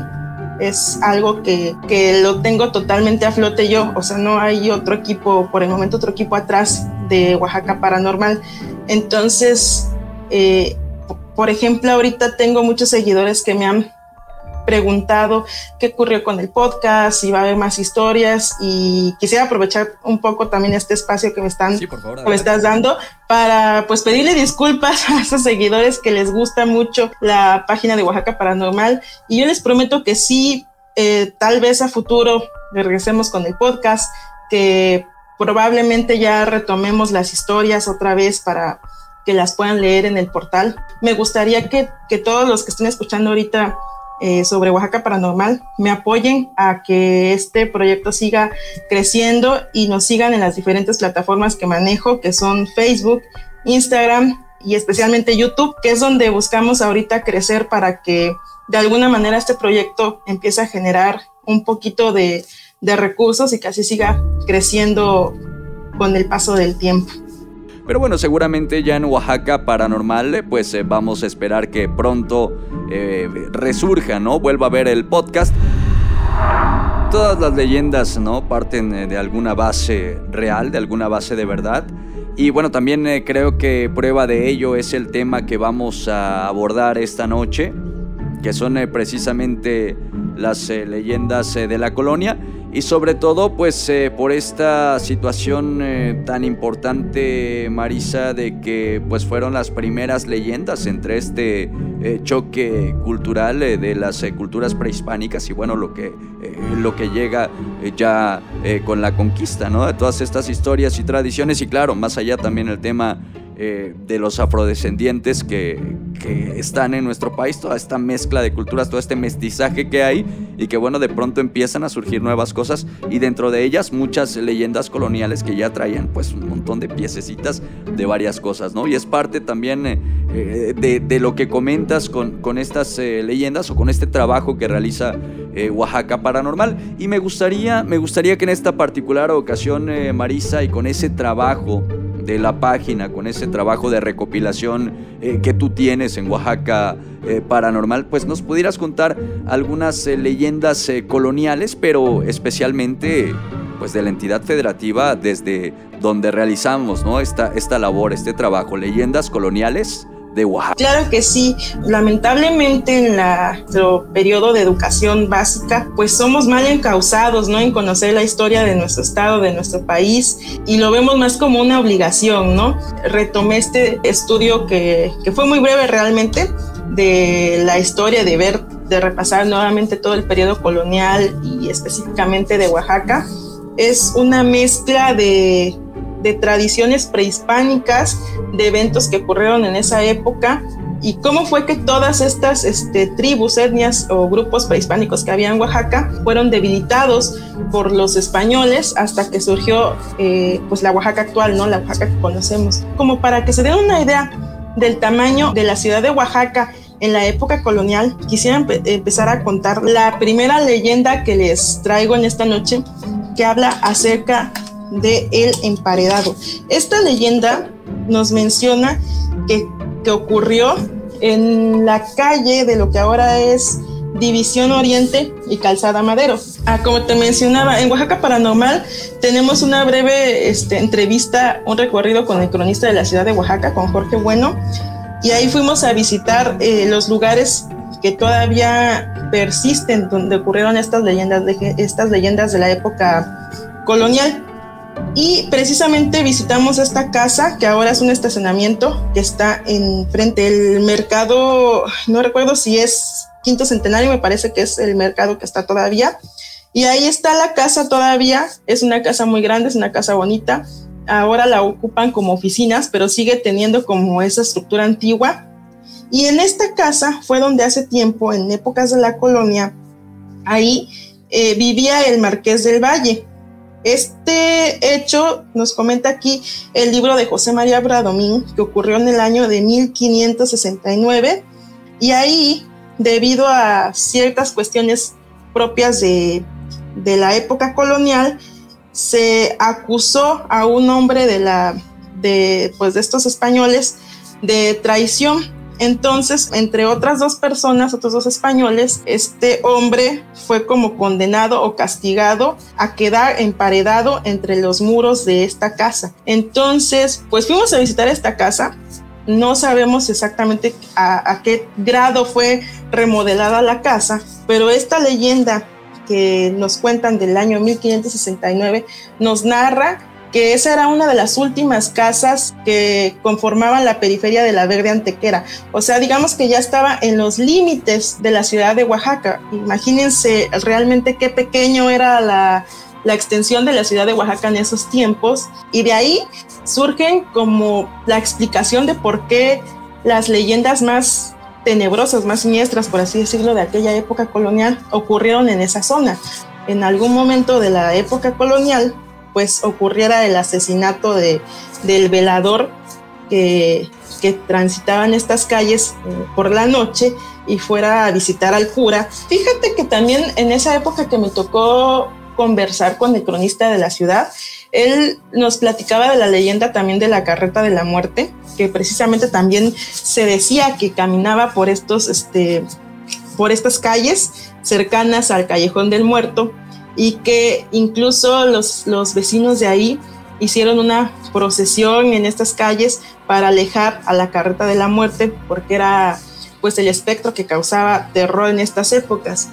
es algo que, que, lo tengo totalmente a flote yo, o sea, no hay otro equipo, por el momento otro equipo atrás de Oaxaca Paranormal. Entonces, eh, por ejemplo, ahorita tengo muchos seguidores que me han preguntado qué ocurrió con el podcast, si va a haber más historias y quisiera aprovechar un poco también este espacio que me están me estás dando para pues pedirle disculpas (laughs) a esos seguidores que les gusta mucho la página de Oaxaca Paranormal y yo les prometo que sí eh, tal vez a futuro regresemos con el podcast que probablemente ya retomemos las historias otra vez para que las puedan leer en el portal. Me gustaría que, que todos los que estén escuchando ahorita eh, sobre Oaxaca Paranormal me apoyen a que este proyecto siga creciendo y nos sigan en las diferentes plataformas que manejo, que son Facebook, Instagram y especialmente YouTube, que es donde buscamos ahorita crecer para que de alguna manera este proyecto empiece a generar un poquito de, de recursos y que así siga creciendo con el paso del tiempo. Pero bueno, seguramente ya en Oaxaca Paranormal, pues eh, vamos a esperar que pronto eh, resurja, ¿no? Vuelva a ver el podcast. Todas las leyendas, ¿no? Parten eh, de alguna base real, de alguna base de verdad. Y bueno, también creo que prueba de ello es el tema que vamos a abordar esta noche, que son precisamente las leyendas de la colonia. Y sobre todo pues eh, por esta situación eh, tan importante Marisa de que pues fueron las primeras leyendas entre este eh, choque cultural de las culturas prehispánicas y bueno lo que lo que llega ya con la conquista no de todas estas historias y tradiciones. Y claro más allá también el tema eh, de los afrodescendientes que, que, están en nuestro país, toda esta mezcla de culturas, todo este mestizaje que hay y que bueno, de pronto empiezan a surgir nuevas cosas y dentro de ellas muchas leyendas coloniales que ya traían pues un montón de piececitas de varias cosas, ¿no? Y es parte también eh, eh, de, de, lo que comentas con, con estas leyendas o con este trabajo que realiza Oaxaca Paranormal y me gustaría, me gustaría que en esta particular ocasión, Marisa, y con ese trabajo de la página, con ese trabajo de recopilación eh, que tú tienes en Oaxaca eh, Paranormal, pues nos pudieras contar algunas eh, leyendas coloniales, pero especialmente pues de la entidad federativa desde donde realizamos ¿no? esta, esta labor, este trabajo, leyendas coloniales de Oaxaca. Claro que sí. Lamentablemente en nuestro periodo de educación básica, pues somos mal encausados, ¿no? En conocer la historia de nuestro estado, de nuestro país, y lo vemos más como una obligación, ¿no? Retomé este estudio que, que fue muy breve realmente, de la historia, de ver, de repasar nuevamente todo el periodo colonial y específicamente de Oaxaca, es una mezcla de, de tradiciones prehispánicas, de eventos que ocurrieron en esa época y cómo fue que todas estas este, tribus, etnias o grupos prehispánicos que había en Oaxaca fueron debilitados por los españoles hasta que surgió eh, pues la Oaxaca actual, ¿no? La Oaxaca que conocemos. Como para que se den una idea del tamaño de la ciudad de Oaxaca en la época colonial, quisiera empezar a contar la primera leyenda que les traigo en esta noche, que habla acerca de el emparedado. Esta leyenda nos menciona que que ocurrió en la calle de lo que ahora es División Oriente y Calzada Madero. Ah, como te mencionaba, en Oaxaca Paranormal tenemos una breve este, entrevista, un recorrido con el cronista de la ciudad de Oaxaca, con Jorge Bueno, y ahí fuimos a visitar eh, los lugares que todavía persisten donde ocurrieron estas leyendas de, estas leyendas de la época colonial. Y precisamente visitamos esta casa, que ahora es un estacionamiento, que está en frente del mercado, no recuerdo si es Quinto Centenario, me parece que es el mercado que está todavía. Y ahí está la casa todavía, es una casa muy grande, es una casa bonita. Ahora la ocupan como oficinas, pero sigue teniendo como esa estructura antigua. Y en esta casa fue donde hace tiempo, en épocas de la colonia, ahí eh, vivía el marqués del Valle este hecho nos comenta aquí el libro de José María Bradomín, que ocurrió en el año de 1569, y ahí, debido a ciertas cuestiones propias de, la época colonial, se acusó a un hombre de, pues, de estos españoles de traición entonces, entre otras dos personas, otros dos españoles, este hombre fue como condenado o castigado a quedar emparedado entre los muros de esta casa. Entonces, pues fuimos a visitar esta casa. No sabemos exactamente a, qué grado fue remodelada la casa, pero esta leyenda que nos cuentan del año 1569 nos narra que esa era una de las últimas casas que conformaban la periferia de la Verde Antequera. O sea, digamos que ya estaba en los límites de la ciudad de Oaxaca. Imagínense realmente qué pequeño era la, la extensión de la ciudad de Oaxaca en esos tiempos. Y de ahí surgen como la explicación de por qué las leyendas más tenebrosas, más siniestras, por así decirlo, de aquella época colonial ocurrieron en esa zona. En algún momento de la época colonial, pues ocurriera el asesinato de, del velador que, que transitaba en estas calles eh, por la noche y fuera a visitar al cura. Fíjate que también en esa época que me tocó conversar con el cronista de la ciudad, él nos platicaba de la leyenda también de la carreta de la muerte, que precisamente también se decía que caminaba por estos, este, por estas calles cercanas al callejón del muerto y que incluso los, los vecinos de ahí hicieron una procesión en estas calles para alejar a la carreta de la muerte porque era pues el espectro que causaba terror en estas épocas.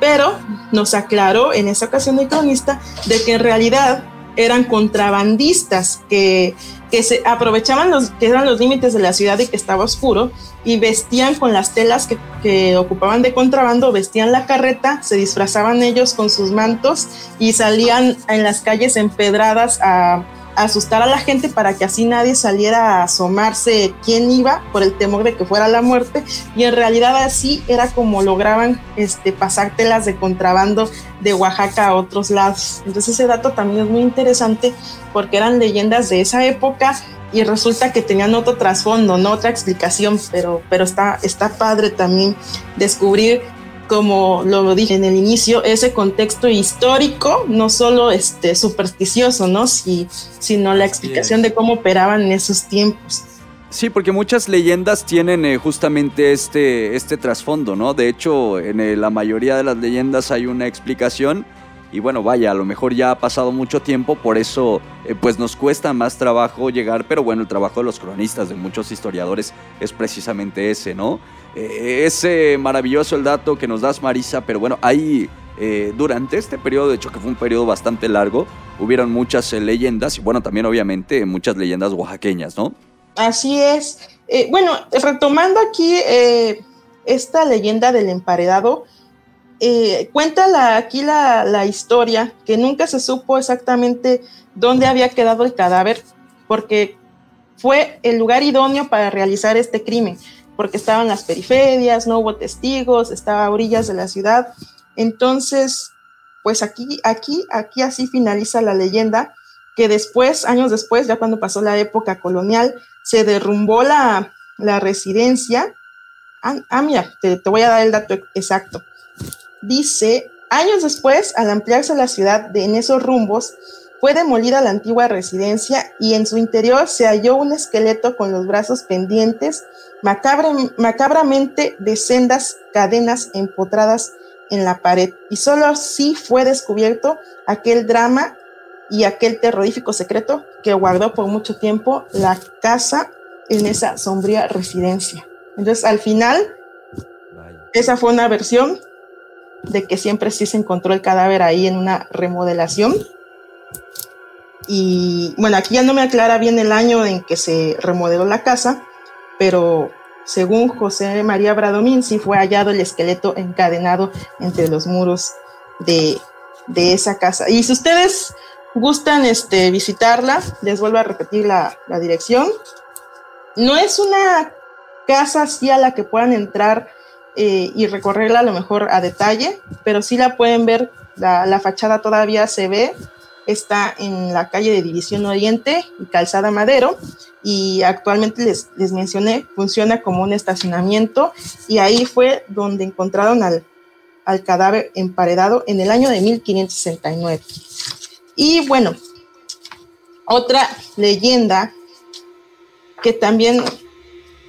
Pero nos aclaró en esa ocasión el cronista de que en realidad eran contrabandistas que, que se aprovechaban los que eran los límites de la ciudad y que estaba oscuro y vestían con las telas que, que, ocupaban de contrabando, vestían la carreta, se disfrazaban ellos con sus mantos y salían en las calles empedradas a asustar a la gente para que así nadie saliera a asomarse quién iba por el temor de que fuera la muerte y en realidad así era como lograban este, pasar telas de contrabando de Oaxaca a otros lados. Entonces ese dato también es muy interesante porque eran leyendas de esa época y resulta que tenían otro trasfondo, no otra explicación, pero, pero está, está padre también descubrir como lo dije en el inicio, ese contexto histórico, no solo este supersticioso, ¿no? Si, sino la explicación de cómo operaban en esos tiempos. Sí, porque muchas leyendas tienen eh, justamente este, este trasfondo, ¿no? De hecho, en eh, la mayoría de las leyendas hay una explicación y bueno, vaya, a lo mejor ya ha pasado mucho tiempo, por eso eh, pues nos cuesta más trabajo llegar, pero bueno, el trabajo de los cronistas, de muchos historiadores, es precisamente ese, ¿no? Eh, es maravilloso el dato que nos das, Marisa, pero bueno, ahí eh, durante este periodo, de hecho que fue un periodo bastante largo, hubieron muchas eh, leyendas y bueno, también obviamente muchas leyendas oaxaqueñas, ¿no? Así es. bueno, retomando aquí esta leyenda del emparedado eh, cuenta la, aquí la, la, historia que nunca se supo exactamente dónde había quedado el cadáver, porque fue el lugar idóneo para realizar este crimen, porque estaban las periferias, no hubo testigos, estaba a orillas de la ciudad. Entonces, pues aquí, aquí, aquí así finaliza la leyenda, que después, años después, ya cuando pasó la época colonial, se derrumbó la, la residencia. Ah, ah mira, te, te voy a dar el dato exacto dice, años después, al ampliarse la ciudad de, en esos rumbos, fue demolida la antigua residencia y en su interior se halló un esqueleto con los brazos pendientes, macabramente de sendas cadenas empotradas en la pared. Y solo así fue descubierto aquel drama y aquel terrorífico secreto que guardó por mucho tiempo la casa en esa sombría residencia. Entonces, al final, esa fue una versión de que siempre sí se encontró el cadáver ahí en una remodelación. Y bueno, aquí ya no me aclara bien el año en que se remodeló la casa, pero según José María Bradomín, sí fue hallado el esqueleto encadenado entre los muros de, esa casa. Y si ustedes gustan este, visitarla, les vuelvo a repetir la, la dirección. No es una casa así a la que puedan entrar eh, y recorrerla a lo mejor a detalle, pero sí la pueden ver, la, fachada todavía se ve, está en la calle de División Oriente y Calzada Madero y actualmente les, les mencioné, funciona como un estacionamiento y ahí fue donde encontraron al, al cadáver emparedado en el año de 1569. Y bueno, otra leyenda que también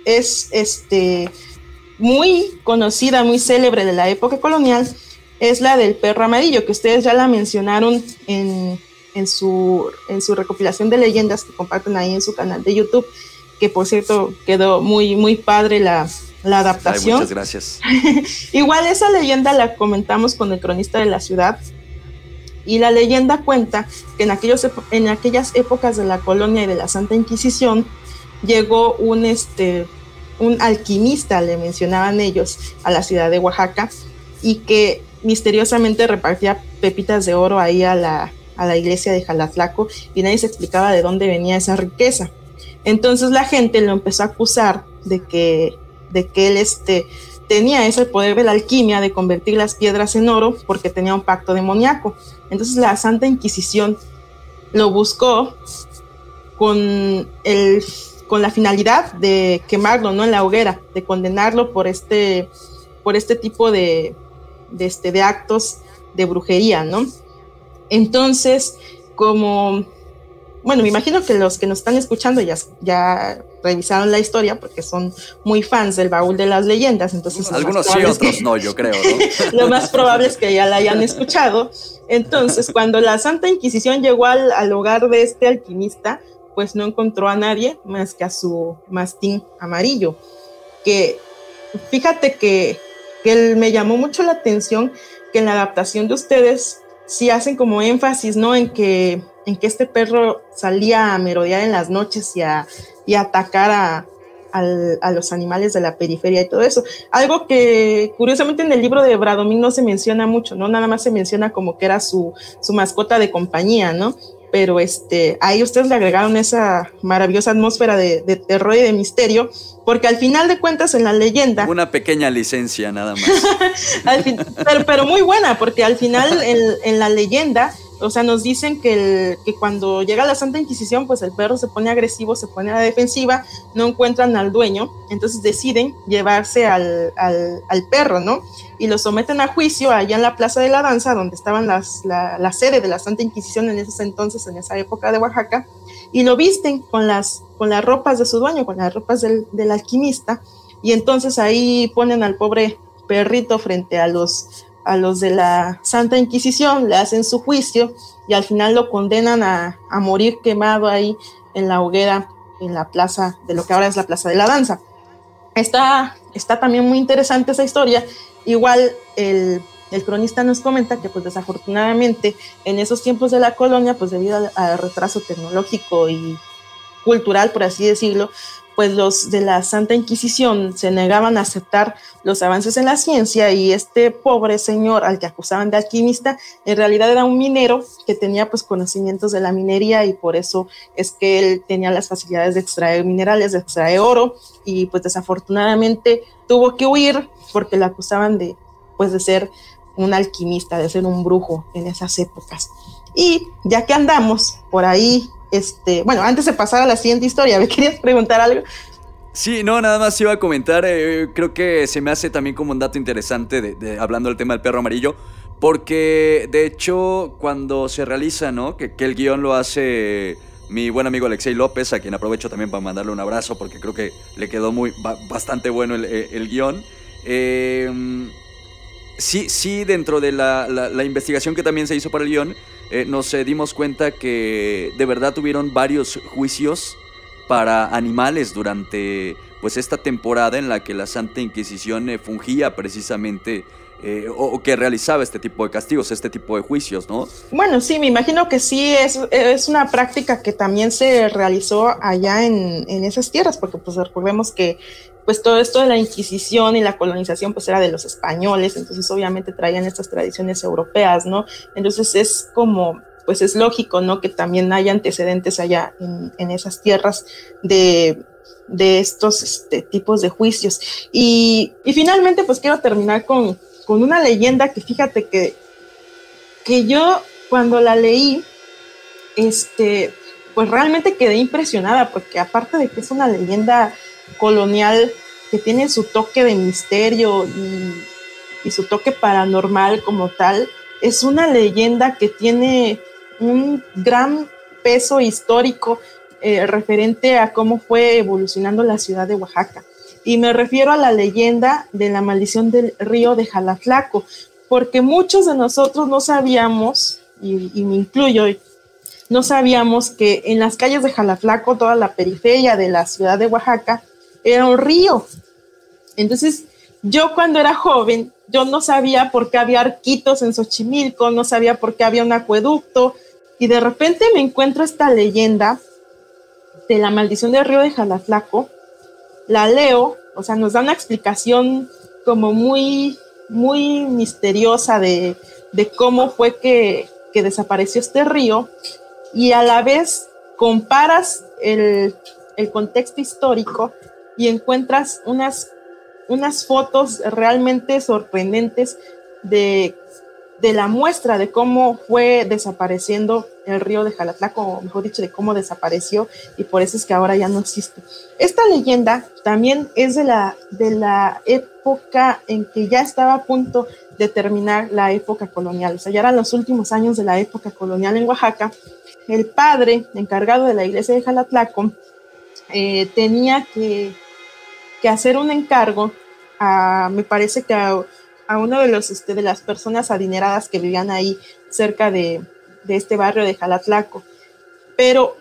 es este muy conocida, muy célebre de la época colonial, es la del perro amarillo, que ustedes ya la mencionaron en, su, en su recopilación de leyendas que comparten ahí en su canal de YouTube, que por cierto quedó muy, muy padre la, adaptación. muchas gracias. (laughs) Igual esa leyenda la comentamos con el cronista de la ciudad. Y la leyenda cuenta que en, aquellos, en aquellas épocas de la colonia y de la Santa Inquisición llegó un, este, un alquimista, le mencionaban ellos, a la ciudad de Oaxaca y que misteriosamente repartía pepitas de oro ahí a la, a la iglesia de Jalatlaco y nadie se explicaba de dónde venía esa riqueza. Entonces la gente lo empezó a acusar de que, de que él este, tenía ese poder de la alquimia de convertir las piedras en oro porque tenía un pacto demoníaco. Entonces la Santa Inquisición lo buscó con el con la finalidad de quemarlo, ¿no? En la hoguera, de condenarlo por este, por este tipo de, de, este, de actos de brujería, ¿no? Entonces, como, bueno, me imagino que los que nos están escuchando ya, ya revisaron la historia porque son muy fans del baúl de las leyendas, entonces... Algunos sí, otros no, yo creo, ¿no? (laughs) lo más probable es que ya la hayan escuchado. Entonces, cuando la Santa Inquisición llegó al, al hogar de este alquimista, pues no encontró a nadie más que a su mastín amarillo, que fíjate que, que me llamó mucho la atención que en la adaptación de ustedes sí hacen como énfasis, ¿no? En que, en que este perro salía a merodear en las noches y a, y atacar a, a, los animales de la periferia y todo eso. Algo que curiosamente en el libro de Bradomín no se menciona mucho, ¿no? Nada más se menciona como que era su, su mascota de compañía, ¿no? Pero este, ahí ustedes le agregaron esa maravillosa atmósfera de, terror y de misterio, porque al final de cuentas en la leyenda... Una pequeña licencia nada más. (laughs) pero, muy buena, porque al final (laughs) en, en la leyenda o sea, nos dicen que, que, cuando llega la Santa Inquisición, pues el perro se pone agresivo, se pone a la defensiva, no encuentran al dueño, entonces deciden llevarse al, perro, ¿no? Y lo someten a juicio allá en la Plaza de la Danza, donde estaban las, la, sede de la Santa Inquisición en esos entonces, en esa época de Oaxaca, y lo visten con las, con las ropas de su dueño, con las ropas del, del alquimista, y entonces ahí ponen al pobre perrito frente a los a los de la Santa Inquisición, le hacen su juicio y al final lo condenan a, morir quemado ahí en la hoguera, en la plaza, de lo que ahora es la Plaza de la Danza. Está, está también muy interesante esa historia. Igual el, cronista nos comenta que pues desafortunadamente en esos tiempos de la colonia, pues debido al retraso tecnológico y cultural, por así decirlo, pues los de la Santa Inquisición se negaban a aceptar los avances en la ciencia y este pobre señor al que acusaban de alquimista en realidad era un minero que tenía pues conocimientos de la minería y por eso es que él tenía las facilidades de extraer minerales, de extraer oro y pues desafortunadamente tuvo que huir porque le acusaban de pues de ser un alquimista, de ser un brujo en esas épocas. Y ya que andamos por ahí este, bueno, antes de pasar a la siguiente historia, (laughs) ¿me querías preguntar algo? Sí, no, nada más iba a comentar, eh, creo que se me hace también como un dato interesante de, hablando del tema del perro amarillo, porque de hecho cuando se realiza, ¿no? Que, el guion lo hace mi buen amigo Alexei López, a quien aprovecho también para mandarle un abrazo porque creo que le quedó muy bastante bueno el, el, guion. Em, sí, sí, dentro de la, la, investigación que también se hizo para el guion, eh, nos eh, dimos cuenta que de verdad tuvieron varios juicios para animales durante pues esta temporada en la que la Santa Inquisición eh, fungía precisamente o, que realizaba este tipo de castigos, este tipo de juicios, ¿no? Bueno, sí, me imagino que sí, es, es una práctica que también se realizó allá en, en esas tierras, porque pues recordemos que pues todo esto de la Inquisición y la colonización pues era de los españoles, entonces obviamente traían estas tradiciones europeas, ¿no? Entonces es como, pues es lógico, ¿no? Que también haya antecedentes allá en, esas tierras de, estos este, tipos de juicios. Y, finalmente pues quiero terminar con, con una leyenda que fíjate que, que yo cuando la leí, este, pues realmente quedé impresionada porque aparte de que es una leyenda colonial que tiene su toque de misterio y, su toque paranormal como tal, es una leyenda que tiene un gran peso histórico eh, referente a cómo fue evolucionando la ciudad de Oaxaca. Y me refiero a la leyenda de la maldición del río de Jalatlaco, porque muchos de nosotros no sabíamos, y, y me incluyo, no sabíamos que en las calles de Jalatlaco, toda la periferia de la ciudad de Oaxaca, era un río. Entonces, yo cuando era joven, yo no sabía por qué había arquitos en Xochimilco, no sabía por qué había un acueducto, y de repente me encuentro esta leyenda de la maldición del río de Jalaflaco, la leo, o sea, nos da una explicación como muy, muy misteriosa de, cómo fue que, que desapareció este río, y a la vez comparas el, el contexto histórico y encuentras unas, unas fotos realmente sorprendentes de, la muestra de cómo fue desapareciendo el río de Jalatlaco, o mejor dicho, de cómo desapareció y por eso es que ahora ya no existe. Esta leyenda también es de la, de la época en que ya estaba a punto de terminar la época colonial, o sea, ya eran los últimos años de la época colonial en Oaxaca. El padre encargado de la iglesia de Jalatlaco eh, tenía que hacer un encargo a, me parece que a, uno de este, de las personas adineradas que vivían ahí cerca de, este barrio de Jalatlaco. Pero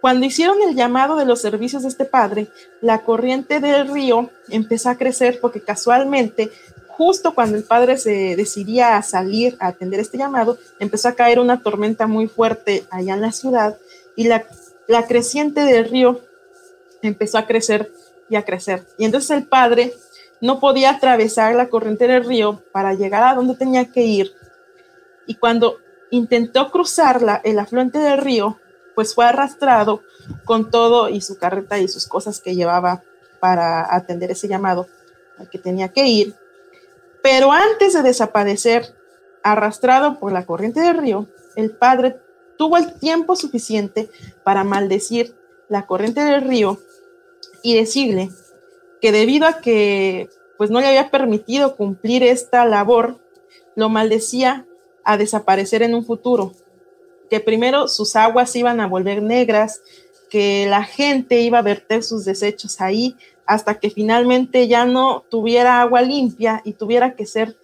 cuando hicieron el llamado de los servicios de este padre, la corriente del río empezó a crecer porque casualmente, justo cuando el padre se decidía a salir a atender este llamado, empezó a caer una tormenta muy fuerte allá en la ciudad y la, la creciente del río empezó a crecer a crecer. Y entonces el padre no podía atravesar la corriente del río para llegar a donde tenía que ir. Y cuando intentó cruzar el afluente del río, pues fue arrastrado con todo y su carreta y sus cosas que llevaba para atender ese llamado al que tenía que ir. Pero antes de desaparecer, arrastrado por la corriente del río, el padre tuvo el tiempo suficiente para maldecir la corriente del río y decirle que debido a que pues no le había permitido cumplir esta labor, lo maldecía a desaparecer en un futuro, que primero sus aguas iban a volver negras, que la gente iba a verter sus desechos ahí hasta que finalmente ya no tuviera agua limpia y tuviera que ser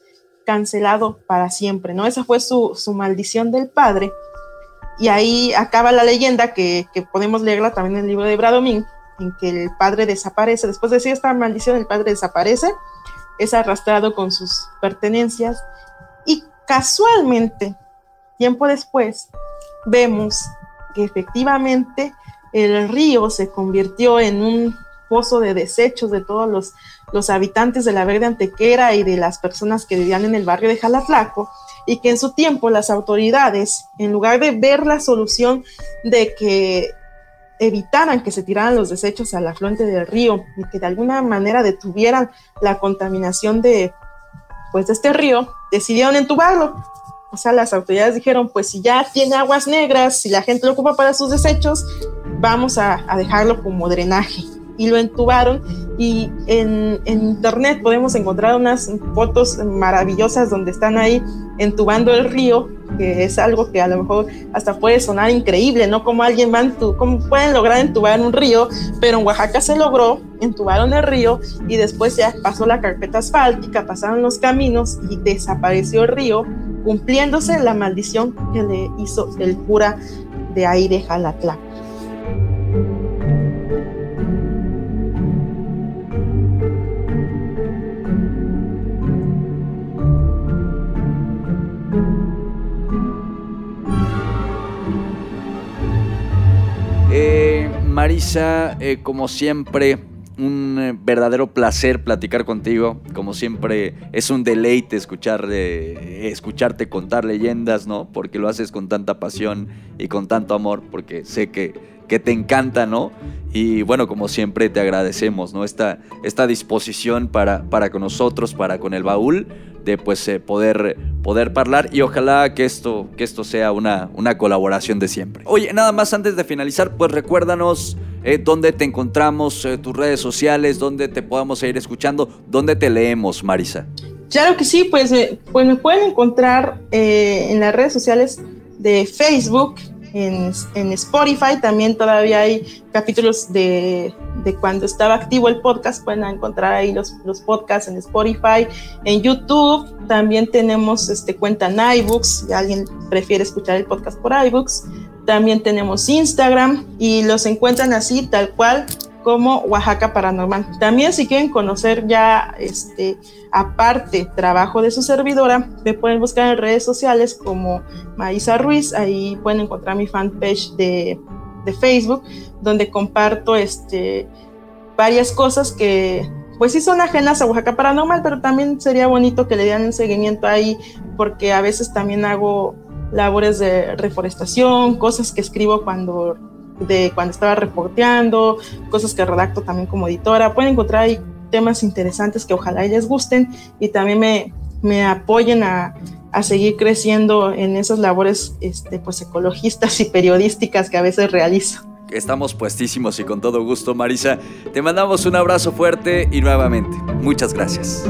cancelado para siempre, ¿no? Esa fue su, maldición del padre. Y ahí acaba la leyenda que, que podemos leerla también en el libro de Bradomín, en que el padre desaparece, después de decir esta maldición, el padre desaparece, es arrastrado con sus pertenencias y casualmente, tiempo después, vemos que efectivamente el río se convirtió en un pozo de desechos de todos los, los habitantes de la Verde Antequera y de las personas que vivían en el barrio de Jalatlaco, y que en su tiempo las autoridades, en lugar de ver la solución de que evitaran que se tiraran los desechos al afluente del río y que de alguna manera detuvieran la contaminación de, pues, de este río, decidieron entubarlo. O sea, las autoridades dijeron, pues si ya tiene aguas negras, si la gente lo ocupa para sus desechos, vamos a, a dejarlo como drenaje y lo entubaron y en, internet podemos encontrar unas fotos maravillosas donde están ahí entubando el río, que es algo que a lo mejor hasta puede sonar increíble, ¿no? Como alguien va cómo pueden lograr entubar un río, pero en Oaxaca se logró, entubaron el río y después ya pasó la carpeta asfáltica, pasaron los caminos y desapareció el río, cumpliéndose la maldición que le hizo el cura de aire Jalatlac. Marisa, eh, como siempre, un eh, verdadero placer platicar contigo. Como siempre, es un deleite escuchar, escucharte contar leyendas, ¿no? Porque lo haces con tanta pasión y con tanto amor, porque sé que, que te encanta, ¿no? Y bueno, como siempre, te agradecemos, ¿no? Esta, esta disposición para, para con nosotros, para con el baúl de pues eh, poder, poder hablar y ojalá que esto, que esto sea una, una colaboración de siempre. Oye, nada más antes de finalizar, pues recuérdanos eh, dónde te encontramos, eh, tus redes sociales, dónde te podamos ir escuchando, dónde te leemos, Marisa. Claro que sí, pues, pues me pueden encontrar en las redes sociales de Facebook, en, en, Spotify también todavía hay capítulos de, de, cuando estaba activo el podcast, pueden encontrar ahí los, los podcasts en Spotify, en YouTube, también tenemos este, cuenta en iBooks, si alguien prefiere escuchar el podcast por iBooks, también tenemos Instagram y los encuentran así tal cual como Oaxaca Paranormal. También si quieren conocer ya este aparte trabajo de su servidora, me pueden buscar en redes sociales como Maísa Ruiz, ahí pueden encontrar mi fanpage de, de Facebook, donde comparto este varias cosas que pues sí son ajenas a Oaxaca Paranormal, pero también sería bonito que le dieran seguimiento ahí, porque a veces también hago labores de reforestación, cosas que escribo cuando de cuando estaba reporteando, cosas que redacto también como editora. Pueden encontrar ahí temas interesantes que ojalá les gusten y también me, me apoyen a, a, seguir creciendo en esas labores este, pues, ecologistas y periodísticas que a veces realizo. Estamos puestísimos y con todo gusto, Marisa. Te mandamos un abrazo fuerte y nuevamente, muchas gracias.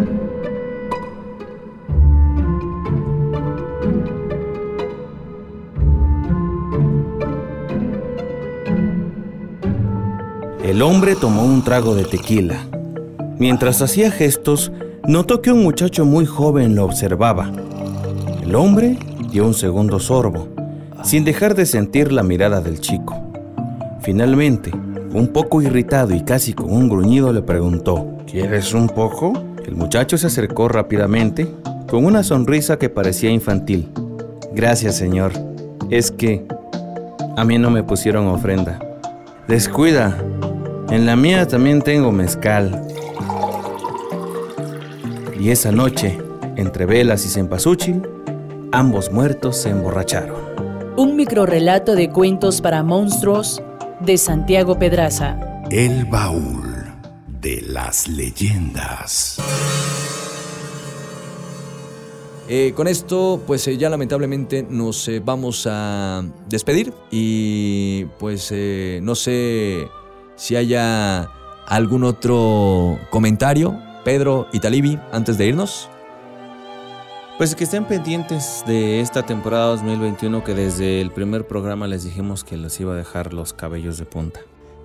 El hombre tomó un trago de tequila. Mientras hacía gestos, notó que un muchacho muy joven lo observaba. El hombre dio un segundo sorbo, sin dejar de sentir la mirada del chico. Finalmente, un poco irritado y casi con un gruñido le preguntó, ¿Quieres un poco? El muchacho se acercó rápidamente, con una sonrisa que parecía infantil. Gracias, señor. Es que a mí no me pusieron ofrenda. Descuida, en la mía también tengo mezcal. Y esa noche, entre velas y cempasúchil, ambos muertos se emborracharon. Un microrrelato de cuentos para monstruos de Santiago Pedraza. El baúl de las leyendas. Eh, con esto, pues eh, ya lamentablemente nos eh, vamos a despedir y pues no sé si haya algún otro comentario, Pedro y Talibi, antes de irnos. Pues que estén pendientes de esta temporada 2021 que desde el primer programa les dijimos que les iba a dejar los cabellos de punta.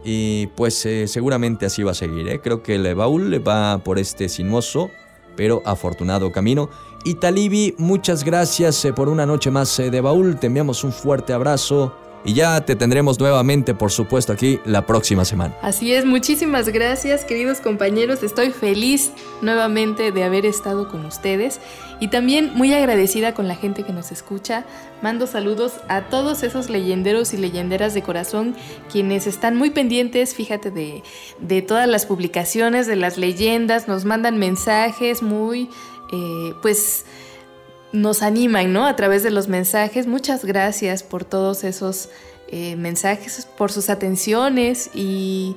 Y pues eh, seguramente así va a seguir. ¿eh? Creo que el baúl va por este sinuoso pero afortunado camino. Y Talibi, muchas gracias eh, por una noche más de baúl. Te enviamos un fuerte abrazo y ya te tendremos nuevamente, por supuesto, aquí la próxima semana. Así es, muchísimas gracias queridos compañeros, estoy feliz nuevamente de haber estado con ustedes y también muy agradecida con la gente que nos escucha. Mando saludos a todos esos leyenderos y leyenderas de corazón quienes están muy pendientes, fíjate, de, todas las publicaciones, de las leyendas, nos mandan mensajes muy, eh, pues nos animan, ¿no? A través de los mensajes. Muchas gracias por todos esos eh, mensajes, por sus atenciones y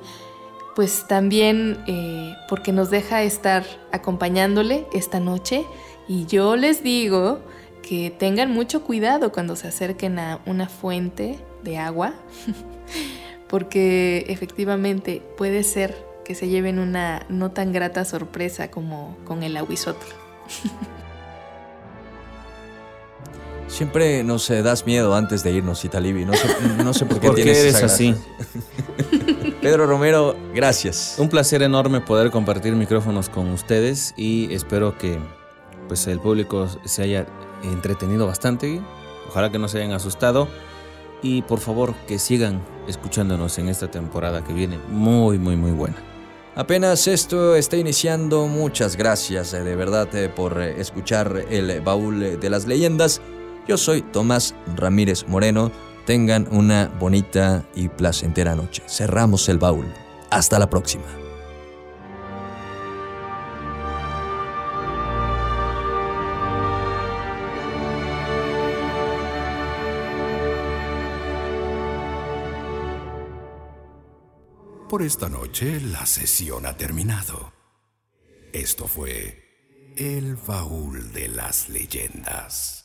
pues también eh, porque nos deja estar acompañándole esta noche. Y yo les digo que tengan mucho cuidado cuando se acerquen a una fuente de agua, (laughs) porque efectivamente puede ser que se lleven una no tan grata sorpresa como con el aguisotl. (laughs) Siempre nos eh, das miedo antes de irnos, Italibi. No sé, (laughs) no sé por qué ¿Por qué tienes eres esa así? (laughs) Pedro Romero, gracias. Un placer enorme poder compartir micrófonos con ustedes y espero que pues el público se haya entretenido bastante. Ojalá que no se hayan asustado y por favor que sigan escuchándonos en esta temporada que viene muy muy muy buena. Apenas esto está iniciando, muchas gracias eh, de verdad eh, por eh, escuchar el baúl de las leyendas. Yo soy Tomás Ramírez Moreno. Tengan una bonita y placentera noche. Cerramos el baúl. Hasta la próxima. Por esta noche la sesión ha terminado. Esto fue El Baúl de las Leyendas.